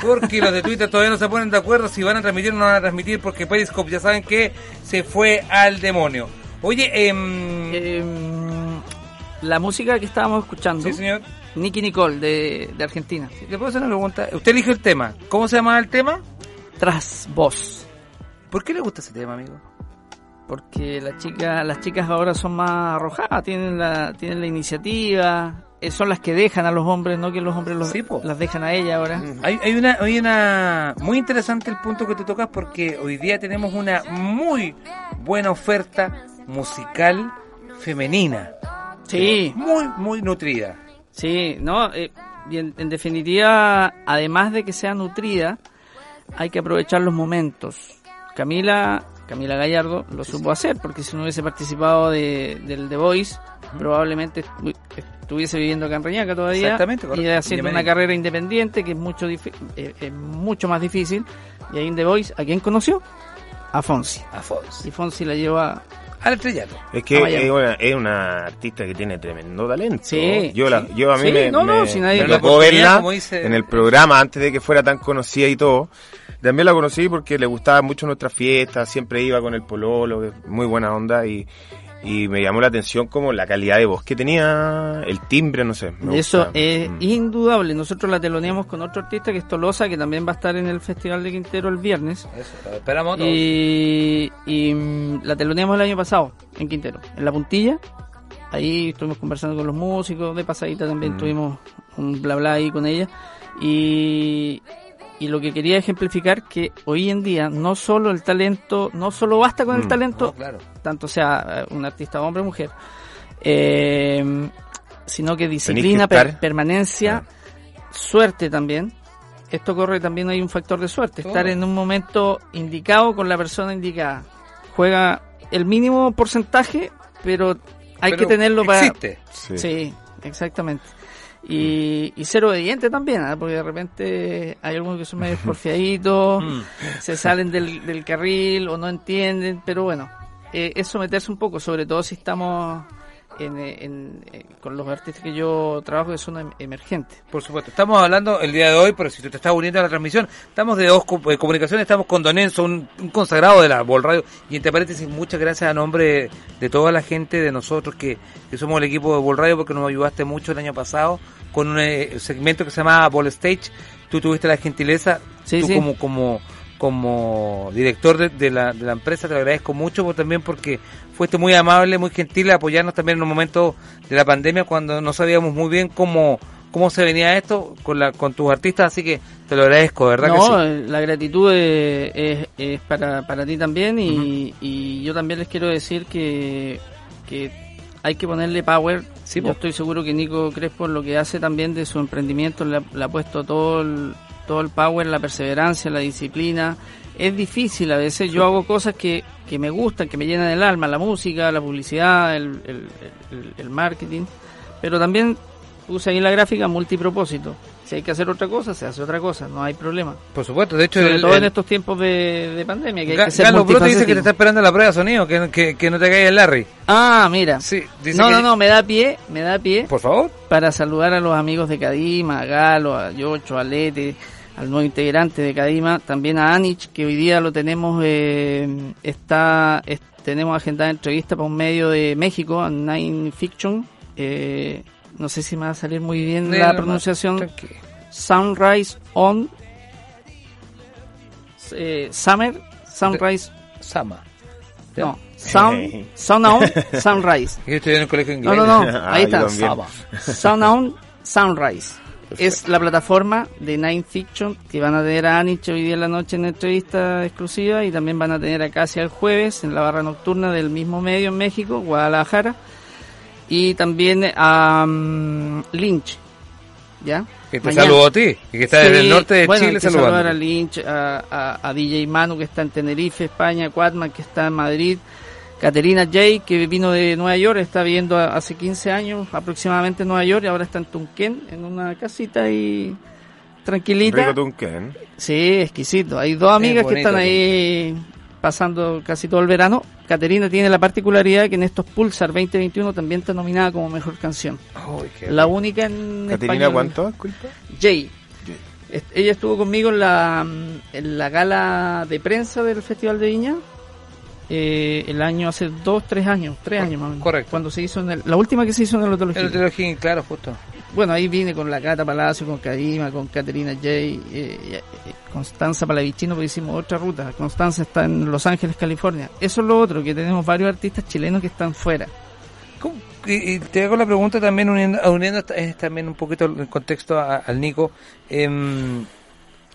Porque los de Twitter todavía no se ponen de acuerdo si van a transmitir o no van a transmitir, porque Periscope ya saben que se fue al demonio. Oye, em, la música que estábamos escuchando. Sí, señor. Nicky Nicole, de, de Argentina. ¿Le puedo hacer una pregunta? Usted eligió el tema. ¿Cómo se llama el tema? Tras voz. ¿Por qué le gusta ese tema, amigo? Porque la chica, las chicas ahora son más arrojadas, tienen la, tienen la iniciativa, eh, son las que dejan a los hombres, no que los hombres los, las dejan a ella ahora. Hay, hay una, hay una muy interesante el punto que tú tocas porque hoy día tenemos una muy buena oferta musical femenina. Sí. Muy, muy nutrida. Sí, no, eh, y en, en definitiva, además de que sea nutrida, hay que aprovechar los momentos. Camila, Camila Gallardo lo supo hacer, porque si no hubiese participado de, del The Voice, probablemente estu- estuviese viviendo acá en Reñaca todavía Exactamente, correcto. y haciendo una carrera independiente que es mucho eh, es mucho más difícil. Y ahí en The Voice, ¿a quién conoció? A Fonsi. A Fonsi. Y Fonsi la lleva al estrellato. Es que vaya. es una, es una artista que tiene tremendo talento. Sí, yo, la, sí. yo a mí Sí, me, no, no, me- si nadie- me Pero la tocó oportunidad, verla dice- en el programa antes de que fuera tan conocida y todo. También la conocí porque le gustaba mucho nuestra fiesta, siempre iba con el pololo, muy buena onda y, y me llamó la atención como la calidad de voz que tenía, el timbre, no sé. Eso gusta. es Mm. indudable. Nosotros la teloneamos con otro artista que es Tolosa, que también va a estar en el Festival de Quintero el viernes. Eso, esperamos todos. Y, y, mm, la teloneamos el año pasado en Quintero, en La Puntilla. Ahí estuvimos conversando con los músicos, de pasadita también Mm. tuvimos un bla bla ahí con ella. Y, y lo que quería ejemplificar que hoy en día no solo el talento, no solo basta con el Mm, talento, no, claro. tanto sea eh, un artista hombre o mujer, eh, sino que disciplina, que estar. per- permanencia, suerte también. Esto corre también hay un factor de suerte, estar en un momento indicado con la persona indicada. Juega el mínimo porcentaje, pero hay Pero que tenerlo para... existe. Sí. Sí, exactamente. Y, y ser obediente también, ¿ah? porque de repente hay algunos que son medio porfiaditos, Mm. se salen del, del carril o no entienden, pero bueno, eh, es someterse un poco, sobre todo si estamos en, en, eh, con los artistas que yo trabajo que son em- emergentes. Por supuesto, estamos hablando el día de hoy, pero si tú te estás uniendo a la transmisión, estamos de dos eh, comunicaciones, estamos con Don Enzo, un, un consagrado de la Bol Radio, y entre paréntesis, muchas gracias a nombre de toda la gente, de nosotros que, que somos el equipo de Bol Radio, porque nos ayudaste mucho el año pasado con un eh, segmento que se llamaba Ball Stage, tú tuviste la gentileza, Sí, tú sí. como como como director de, de la, de la empresa, te lo agradezco mucho por- también porque fuiste muy amable, muy gentil a apoyarnos también en un momento de la pandemia cuando no sabíamos muy bien cómo cómo se venía esto con la con tus artistas, así que te lo agradezco, ¿verdad No, que sí? la gratitud es, es- es para, para ti también y, y yo también les quiero decir que, que hay que ponerle power. Sí, yo po. estoy seguro que Nico Crespo lo que hace también de su emprendimiento le ha, le ha puesto todo el, todo el power, la perseverancia, la disciplina. Es difícil a veces, yo hago cosas que, que me gustan, que me llenan el alma, la música, la publicidad, el, el, el- el marketing, pero también puse ahí la gráfica multipropósito. Si hay que hacer otra cosa, se hace otra cosa, no hay problema. Por supuesto, de hecho Sobre el- todo el- en estos tiempos de, de pandemia, que hay que ser Brote dice que te está esperando la prueba de sonido, que, que, que no te caiga el Larry. Ah, mira. Sí, dice no, que- no, no, me da pie, me da pie. Por favor. Para saludar a los amigos de Cadima, a Galo, a Yocho, a Lete, al nuevo integrante de Cadima, también a Anich, que hoy día lo tenemos, eh, está, es- tenemos agendada entrevista para un medio de México, Nine Fiction. Eh, no sé si me va a salir muy bien Dale la pronunciación. tranquilo. Sunrise on eh, Summer, Sunrise Sama. No, Sound, Sound on Sunrise. Yo estoy en el colegio No, inglés. no, no, Ah, ahí está. Sound on Sunrise. Es la plataforma de Nine Fiction que van a tener a Anich hoy día en la noche en entrevista exclusiva y también van a tener a Casia el jueves en la barra nocturna del mismo medio en México, Guadalajara. Y también a mm, Lynch. ¿Ya? Que te Mañana. saludó a ti, y que está en el Sí, norte de bueno, Chile saludando. saludar a Lynch, a, a- a DJ Manu que está en Tenerife, España, Quadman que está en Madrid, Caterina Jay que vino de Nueva York, está viviendo hace 15 años aproximadamente en Nueva York y ahora está en Tunquén, en una casita ahí tranquilita. Rico Tunken. Sí, exquisito. Hay dos amigas que bonito, están ahí pasando casi todo el verano. Caterina tiene la particularidad que en estos Pulsar 2021 también está nominada como mejor canción. La única en Caterina, español. ¿cuánto? Disculpa. Jay. Est- Ella estuvo conmigo en la, en la gala de prensa del Festival de Viña. Eh, el año hace dos, tres años, tres años más o menos. correcto. Cuando se hizo en el, la última que se hizo en el Hotel El. Hotel claro, justo. Bueno, ahí vine con la Cata Palacio, con Kadima, con Caterina Jay, eh, eh, Constanza Palavicino, porque hicimos otra ruta. Constanza está en Los Ángeles, California. Eso es lo otro, que tenemos varios artistas chilenos que están fuera. ¿Cómo? Y, y te hago la pregunta también uniendo, uniendo eh, también un poquito el contexto a- al Nico. Em,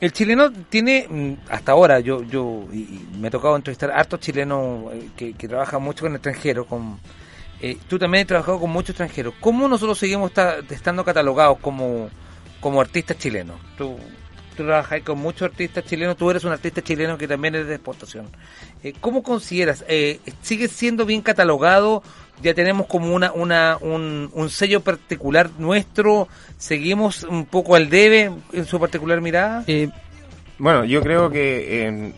el chileno tiene, mm, hasta ahora, yo yo y, me ha tocado entrevistar hartos chilenos eh, que, que trabajan mucho con extranjeros, con eh, tú también has trabajado con muchos extranjeros. ¿Cómo nosotros seguimos esta- estando catalogados como, como artistas chilenos? Tú, tú trabajas con muchos artistas chilenos, tú eres un artista chileno que también es de exportación. Eh, ¿Cómo consideras? Eh, ¿Sigue siendo bien catalogado? ¿Ya tenemos como una, una, un, un sello particular nuestro? ¿Seguimos un poco al debe en su particular mirada? Eh, Bueno, yo creo que en,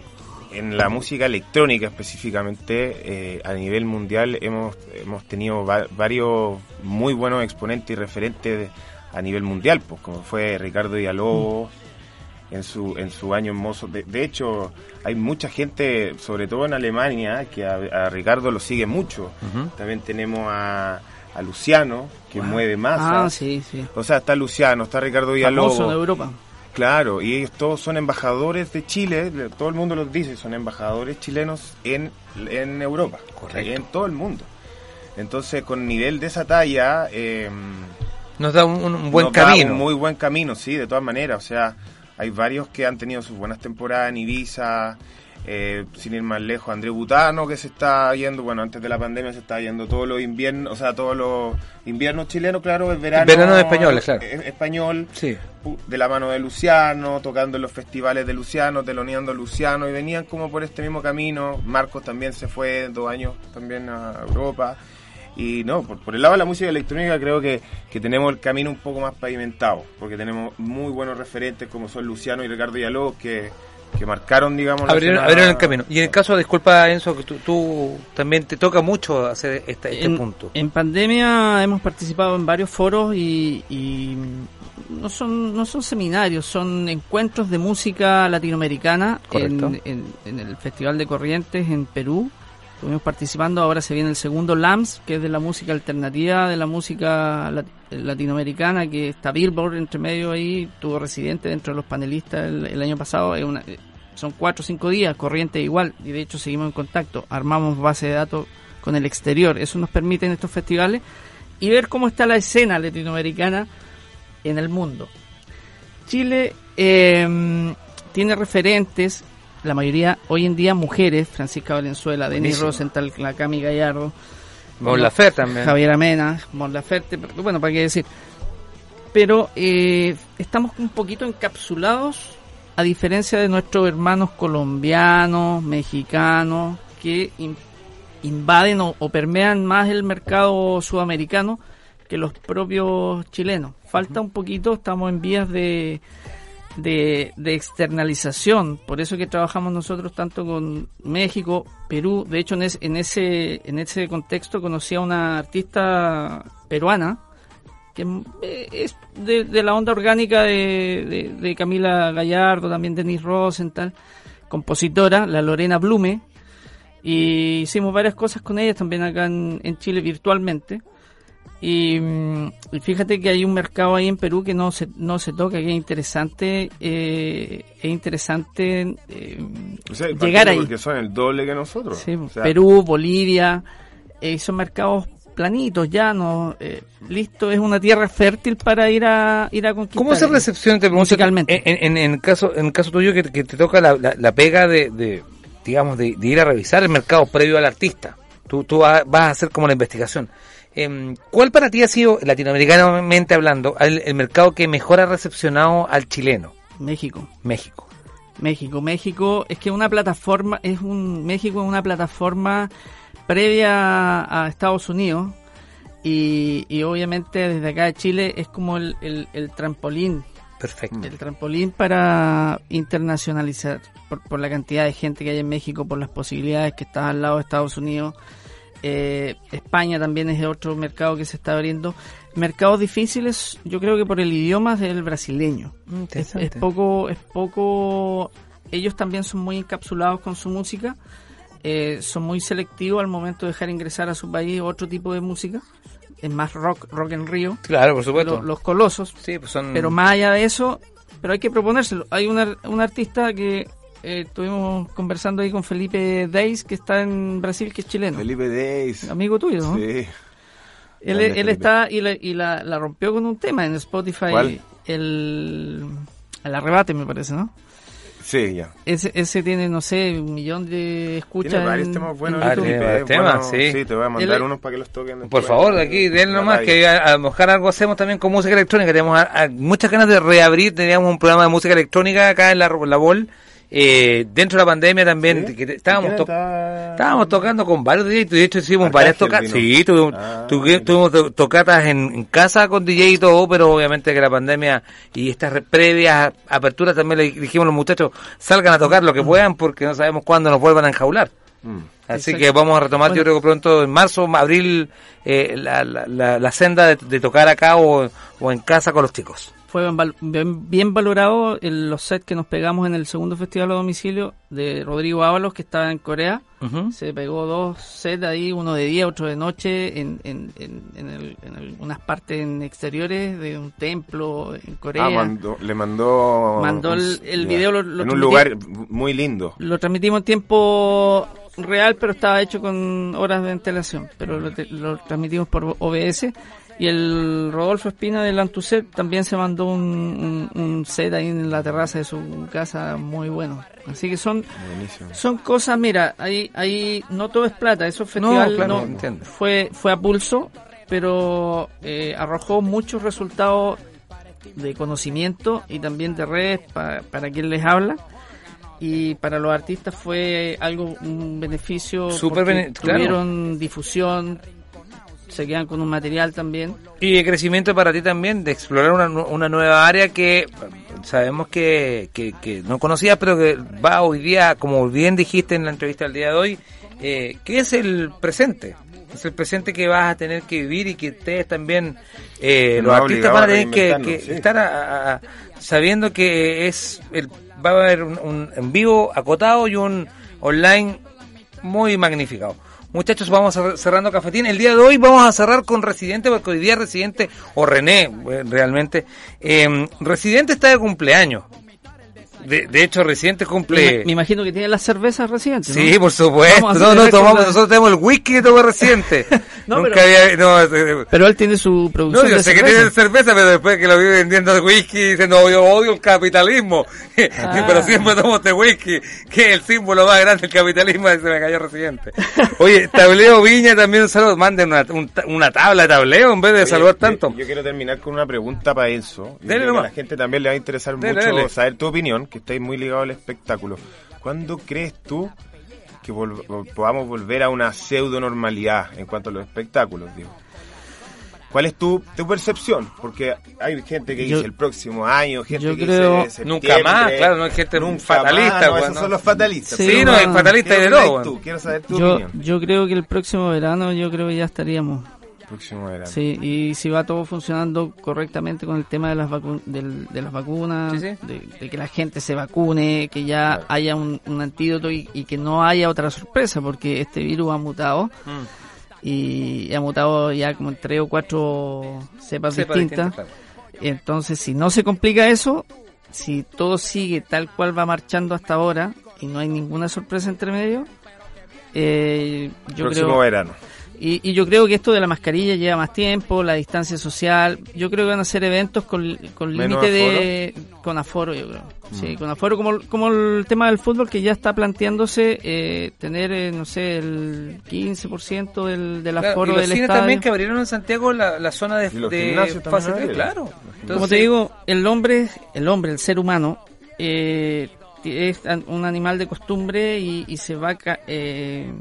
en la música electrónica específicamente, eh, a nivel mundial hemos, hemos tenido va- varios muy buenos exponentes y referentes de- a nivel mundial, pues como fue Ricardo Villalobos en su en su año hermoso. De, de hecho, hay mucha gente, sobre todo en Alemania, que a, a Ricardo lo sigue mucho. También tenemos a, a Luciano, que mueve masas. ah, sí, sí. O sea, está Luciano, está Ricardo Villalobos. Famoso en Europa. Claro, y ellos todos son embajadores de Chile, le- todo el mundo los dice, son embajadores chilenos en, en Europa, Correcto. en todo el mundo. Entonces, con nivel de esa talla, eh, Nos da un, un buen nos da camino. un muy buen camino, sí, de todas maneras. O sea, hay varios que han tenido sus buenas temporadas en Ibiza, eh, sin ir más lejos, André Butano, que se está yendo, bueno, antes de la pandemia se está yendo todos los inviernos, o sea, todos los inviernos chilenos, claro, es verano. Verano de españoles, claro. es- español, Sí. de la mano de Luciano, tocando en los festivales de Luciano, teloneando a Luciano, y venían como por este mismo camino. Marcos también se fue dos años también a Europa. Y no, por, por el lado de la música electrónica creo que, que tenemos el camino un poco más pavimentado, porque tenemos muy buenos referentes como son Luciano y Ricardo Villalobos que, que marcaron, digamos, la Abrieron, el camino. Y en el caso, disculpa Enzo, que tú, tú también te toca mucho hacer este, este en, punto. en pandemia hemos participado en varios foros y, y no son no son seminarios, son encuentros de música latinoamericana Correcto. en, en- en el Festival de Corrientes en Perú. Estuvimos participando, ahora se viene el segundo LAMS, que es de la música alternativa, de la música lat- latinoamericana, que está Billboard entre medio ahí, tuvo residente dentro de los panelistas el, año pasado. Eh, son cuatro o cinco días, Corrientes igual, y de hecho seguimos en contacto, armamos base de datos con el exterior. Eso nos permite en estos festivales y ver cómo está la escena latinoamericana en el mundo. Chile eh, tiene referentes, la mayoría hoy en día mujeres, Francisca Valenzuela, Denis. Rosenthal, la Cami Gallardo, Mon Laferte también. Javier Amena, Mon Laferte, bueno, para qué decir. Pero eh, estamos un poquito encapsulados, a diferencia de nuestros hermanos colombianos, mexicanos, que in- invaden o, o permean más el mercado sudamericano que los propios chilenos. Falta un poquito, estamos en vías de, de, externalización, por eso que trabajamos nosotros tanto con México, Perú, de hecho en, es- en ese en ese contexto conocí a una artista peruana que es de, la onda orgánica de, Camila Gallardo, también Denise Rosenthal, compositora, la Lorena Blume, y hicimos varias cosas con ella también acá en, en Chile virtualmente. Y, mm, y fíjate que hay un mercado ahí en Perú que no se, no se toca, que es interesante, eh, es interesante eh, O sea, llegar ahí. Porque son el doble que nosotros. Sí, O sea, Perú, Bolivia, eh, son mercados planitos, llanos, eh, listo, es una tierra fértil para ir a ir a conquistar. ¿Cómo se recepción te pregunto, musicalmente? En, en, en el caso en el caso tuyo que, que te toca la, la- la pega de, de, digamos de, de ir a revisar el mercado previo al artista. Tú, tú va- vas a hacer como la investigación. Em, ¿Cuál para ti ha sido, latinoamericanamente hablando, el, el mercado que mejor ha recepcionado al chileno? México. México. México, México es que una plataforma es un México es una plataforma previa a Estados Unidos y, y obviamente desde acá de Chile es como el, el- el trampolín Perfecto. el trampolín para internacionalizar por, por la cantidad de gente que hay en México, por las posibilidades que está al lado de Estados Unidos. Eh, España también es otro mercado que se está abriendo. Mercados difíciles, yo creo que por el idioma es el brasileño. Es, poco, es poco. Ellos también son muy encapsulados con su música. eh, son muy selectivos al momento de dejar ingresar a su país otro tipo de música. Es más rock, rock en Río. Claro, por supuesto. Lo- los colosos. Sí, pues son... Pero más allá de eso, pero hay que proponérselo. Hay un, ar- un artista que eh, estuvimos conversando ahí con Felipe Deis, que está en Brasil, que es chileno. Felipe Deis. Amigo tuyo, ¿no? Sí. Él, él está y, la, y la, la rompió con un tema en Spotify. ¿Cuál? El, el arrebate, me parece, ¿no? Sí, ya. Ese, ese tiene, no sé, un millón de escuchas. Tiene varios en- temas buenos. en Ah, tiene varios temas, bueno, sí. Sí, te voy a mandar unos para que los toquen. Por después. favor, de aquí, den La nomás, que a, a lo mejor algo hacemos también con música electrónica. Tenemos a- a muchas ganas de reabrir, teníamos un programa de música electrónica acá en la, la BOL. Eh, dentro de la pandemia también, ¿Sí? que te- estábamos, ¿Quién to- está? estábamos tocando con varios DJs, de hecho hicimos varias Arcángel tocatas. Sí, tuvimos, Ah, tuvimos to- tocatas en, en casa con DJ y todo, pero obviamente que la pandemia y estas re- previas aperturas también le dijimos a los muchachos, salgan a tocar lo que puedan porque no sabemos cuándo nos vuelvan a enjaular. Mm. Así Exacto. que vamos a retomar, yo Bueno. creo que pronto en marzo, abril, eh, la, la, la, la senda de, de tocar acá o, o en casa con los chicos. Fue bien, val- bien, bien valorado el- los sets que nos pegamos en el segundo festival a domicilio de Rodrigo Ábalos, que estaba en Corea. Se pegó dos sets ahí, uno de día, otro de noche, en, en, en, en el- en el- unas partes en exteriores de un templo en Corea. Ah, mandó- le mandó. Mandó el- video, lo- lo en un lugar muy lindo. Lo transmitimos en tiempo real, pero estaba hecho con horas de antelación. Pero lo, te- lo transmitimos por OBS Y el Rodolfo Espina del Antuset también se mandó un, un, un set ahí en la terraza de su casa muy bueno. Así que son Buenísimo. son cosas, mira, ahí, ahí no todo es plata, eso festival claro, no- fue, fue a pulso, pero eh, arrojó muchos resultados de conocimiento y también de redes pa- para quien les habla. Y para los artistas fue algo, un beneficio. Súper porque bene- claro. Tuvieron difusión, se quedan con un material también. Y de crecimiento para ti también, de explorar una, una nueva área que eh, sabemos que, que, que no conocías, pero que va hoy día, como bien dijiste en la entrevista del día de hoy, eh, que es el presente. Es el presente que vas a tener que vivir y que ustedes también, eh, los artistas van a tener que, reinventarnos, que sí. estar a- sabiendo que es el, va a haber un, un en vivo acotado y un online muy magnificado. Muchachos, vamos cerrando Cafetín. El día de hoy vamos a cerrar con Residente, porque hoy día Residente, o René, eh, realmente, eh, Residente está de cumpleaños. De, de hecho, Residente Me, cumple... me imagino que tienen las cervezas recientes. ¿no? Sí, por supuesto. No, no, el tomamos, nosotros tenemos el whisky que toma Residente. No, Nunca pero- había... No, eh, Pero él tiene su producción. no, yo de sé que tiene cerveza, pero después que lo vi vendiendo de whisky, dice, no, yo odio el capitalismo. Ah. pero siempre tomo este whisky, que es el símbolo más grande del capitalismo, y se me cayó residente. Oye, Tableo Viña también un saludo, manden una, un una tabla de tableo en vez de Oye, saludar tanto. Yo, quiero terminar con una pregunta para Enzo. Yo Dele que nomás. a la gente también le va a interesar Dele, mucho dele. saber tu opinión, que estáis muy ligado al espectáculo. ¿Cuándo crees tú que vol- vol- podamos volver a una pseudo normalidad en cuanto a los espectáculos, digo? ¿Cuál es tu, tu percepción? Porque hay gente que Yo- dice el próximo año, gente yo que creo- dice Nunca más, claro, no hay gente nunca fatalista, más, no, esos ¿no? son los fatalistas. Sí, no, no, es fatalista ¿Qué de tú? Quiero saber tu Yo, opinión. yo creo que el próximo verano, yo creo que ya estaríamos. Próximo verano. Sí, y si va todo funcionando correctamente con el tema de las, vacu- del- de las vacunas, Sí, sí. De, de que la gente se vacune, que ya haya un, un antídoto y, y que no haya otra sorpresa, porque este virus ha mutado Mm. y ha mutado ya como en tres o cuatro cepas distintas. claro. Entonces, si no se complica eso, si todo sigue tal cual va marchando hasta ahora y no hay ninguna sorpresa entre medio, eh, yo Próximo creo verano. Y, y yo creo que esto de la mascarilla lleva más tiempo, la distancia social. Yo creo que van a ser eventos con, con límite de. con aforo, yo creo. Sí, Mm. con aforo, como, como el tema del fútbol que ya está planteándose eh, tener, eh, no sé, el 15% del, del Claro, aforo y los del cines estadio. también que abrieron en Santiago la, la zona de, de fase tres, abrieron. claro. como te digo, el hombre, el hombre, el ser humano, eh, es un animal de costumbre y, y se va ca- eh,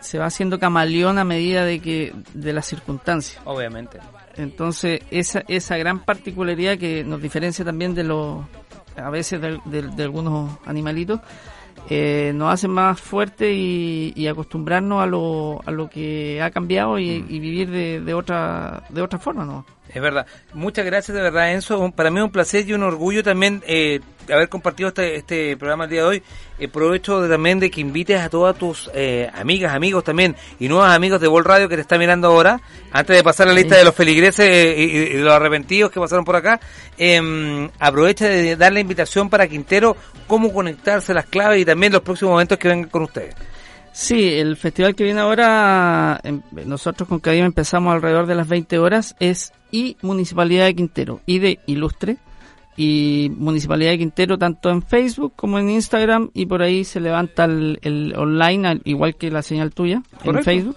se va haciendo camaleón a medida de que de las circunstancias. Obviamente. Entonces, esa, esa gran particularidad que nos diferencia también de los, a veces de, de- de algunos animalitos, eh, nos hace más fuerte y, y acostumbrarnos a lo, a lo que ha cambiado y, Mm. y vivir de, de otra de otra forma, ¿no? Es verdad. Muchas gracias de verdad, Enzo. Para mí es un placer y un orgullo también eh, haber compartido este, este programa el día de hoy. Eh, aprovecho de- también de que invites a todas tus eh, amigas, amigos también y nuevos amigos de Vol Radio que te está mirando ahora. Antes de pasar la lista de los feligreses eh, y, los arrepentidos que pasaron por acá, em, aprovecha de dar la invitación para Quintero, cómo conectarse, las claves y también los próximos momentos que vengan con ustedes. Sí, el festival que viene ahora, em, nosotros con Cadima empezamos alrededor de las 20 horas, es y Municipalidad de Quintero, y de Ilustre, y Municipalidad de Quintero tanto en Facebook como en Instagram, y por ahí se levanta el, el online, al- igual que la señal tuya, en Correcto, Facebook,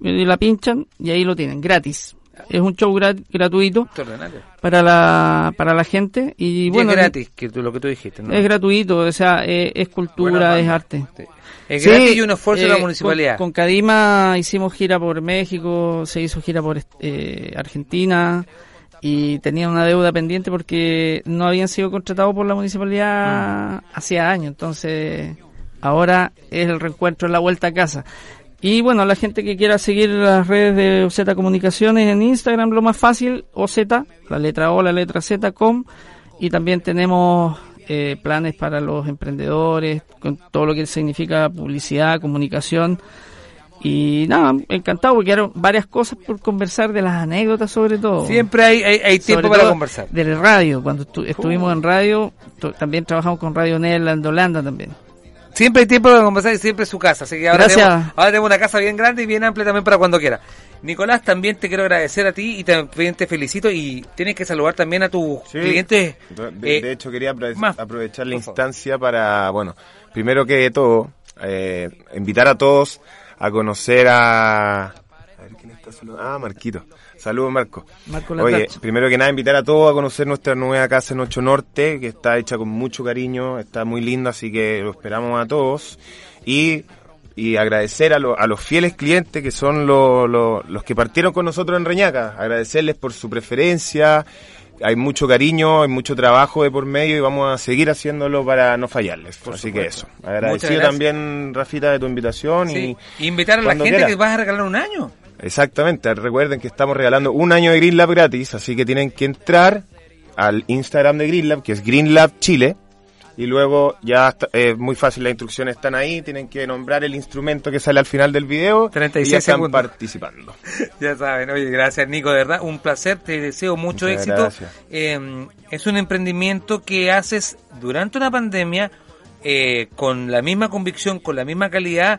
y la pinchan y ahí lo tienen, gratis. Es un show gra- gratuito para la, para la gente, y Y bueno, es gratis, que tú- lo que tú dijiste. ¿no? es gratuito, o sea, es, es cultura, es arte. Es Sí, gratis y un esfuerzo de la eh, municipalidad. Con, con Cadima hicimos gira por México, se hizo gira por eh, Argentina y tenían una deuda pendiente porque no habían sido contratados por la municipalidad hacía años. Entonces, ahora es el reencuentro, es la vuelta a casa. Y bueno, la gente que quiera seguir las redes de OZ Comunicaciones en Instagram, lo más fácil, OZ, la letra O, la letra Z, com. Y también tenemos eh, planes para los emprendedores, con todo lo que significa publicidad, comunicación. Y nada, encantado porque quedaron varias cosas por conversar de las anécdotas sobre todo. Siempre hay, hay, hay tiempo Sobre para conversar. Del radio, cuando estu- estuvimos en radio, también trabajamos con Radio Netherland Holanda también. Siempre hay tiempo para conversar y siempre es su casa. Así que ahora Gracias. tenemos, ahora tenemos una casa bien grande y bien amplia también para cuando quiera. Nicolás, también te quiero agradecer a ti y también te felicito y tienes que saludar también a tus clientes. De, de- eh, de hecho, quería aprove- más, aprovechar la instancia para, bueno, primero que todo, eh, invitar a todos a conocer a... A ver quién está saludando. Ah, Marquito. Saludos, Marco. Marco Oye, primero que nada, invitar a todos a conocer nuestra nueva casa en Ocho Norte, que está hecha con mucho cariño, está muy linda, así que lo esperamos a todos. Y, y agradecer a, lo- a los fieles clientes que son lo- lo- los que partieron con nosotros en Reñaca. Agradecerles por su preferencia. Hay mucho cariño, hay mucho trabajo de por medio y vamos a seguir haciéndolo para no fallarles. así que eso. Agradecido también, Rafita, de tu invitación. Sí, Y invitar a la gente que vas a regalar un año. Exactamente, recuerden que estamos regalando un año de Green Lab gratis, así que tienen que entrar al Instagram de Green Lab, que es Green Lab Chile, y luego ya está- es muy fácil, las instrucciones están ahí, tienen que nombrar el instrumento que sale al final del video 36 y ya están segundos. participando. Ya saben, oye, gracias Nico, de verdad, un placer, te deseo mucho Muchas éxito. gracias. Eh, es un emprendimiento que haces durante una pandemia eh, con la misma convicción, con la misma calidad.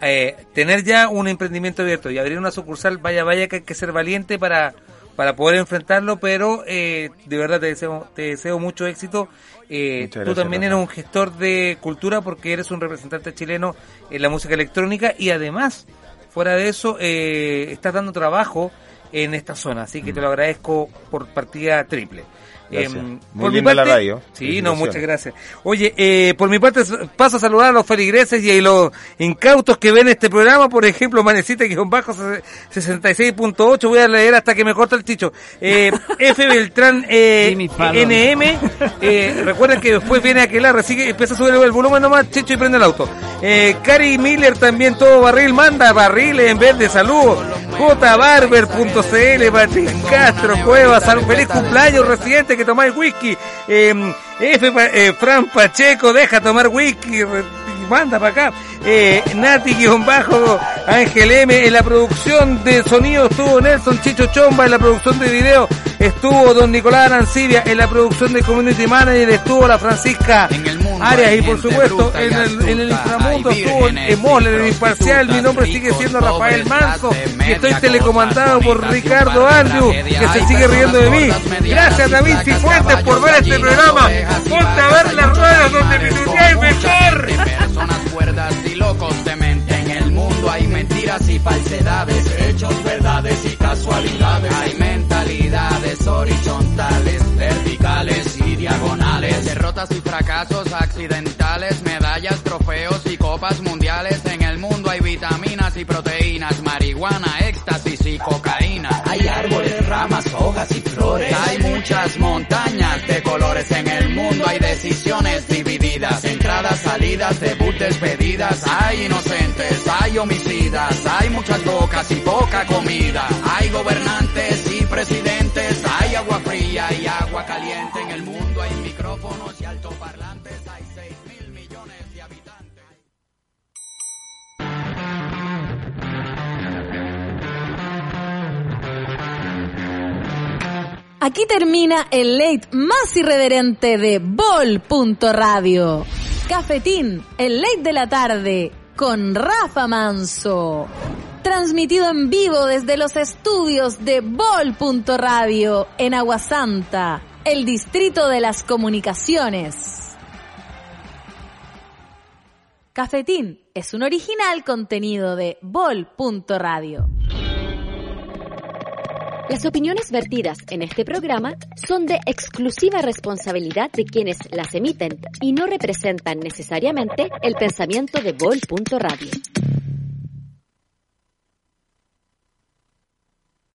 Eh, tener ya un emprendimiento abierto y abrir una sucursal, vaya, vaya que hay que ser valiente para, para poder enfrentarlo, pero eh, de verdad te deseo, te deseo mucho éxito. Eh, tú gracias, también eres un gestor de cultura porque eres un representante chileno en la música electrónica y además Fuera de eso, eh, estás dando trabajo en esta zona, así que te lo agradezco por partida triple. Gracias. Em, Muy linda la radio. Sí, no, muchas gracias. Oye, eh, por mi parte paso a saludar a los feligreses y a los incautos que ven este programa, por ejemplo, Manecita guion bajo se- 66.8, voy a leer hasta que me corta el chicho. Eh, F Beltrán eh. NM, eh, recuerden que después viene Aquelarre, así que empieza a subir el volumen nomás, chicho, y prende el auto. Eh, Cari Miller también, todo barril, manda barriles en vez de salud. jbarber.cl, Patrick Castro, Cuevas, feliz cumpleaños, residente, que tomáis whisky. F, Pa- eh, Fran Pacheco, deja tomar whisky, manda para acá. Eh, Nati guion bajo, Ángel M, en la producción de sonido estuvo Nelson Chicho Chomba, en la producción de video estuvo Don Nicolás Arancibia, en la producción de Community Manager estuvo la Francisca Arias y por supuesto en el, en el inframundo estuvo Emoler, el imparcial, mi nombre sigue siendo Rafael Manso y estoy telecomandado por Ricardo Andrew, que se sigue riendo de mí. Gracias David Cifuentes por ver este programa. Ponte a ver las ruedas donde minuteáis mejor. personas cuerdas y locos de mente. En el mundo hay mentiras y falsedades, hechos, verdades y casualidades. Hay mentalidades horizontales, verticales. Derrotas y fracasos accidentales, medallas, trofeos y copas mundiales. En el mundo hay vitaminas y proteínas, marihuana, éxtasis y cocaína. Hay árboles, ramas, hojas y flores. Hay muchas montañas de colores en el mundo. Hay decisiones divididas, entradas, salidas, debut, despedidas. Hay inocentes, hay homicidas, hay muchas bocas y poca comida. Hay gobernantes y presidentes, hay agua fría y agua caliente. Aquí termina el late más irreverente de Bol.radio. Cafetín, el late de la tarde, con Rafa Manso. Transmitido en vivo desde los estudios de Bol.radio en Aguasanta, el distrito de las comunicaciones. Cafetín es un original contenido de Bol.radio. Las opiniones vertidas en este programa son de exclusiva responsabilidad de quienes las emiten y no representan necesariamente el pensamiento de Bol.radio.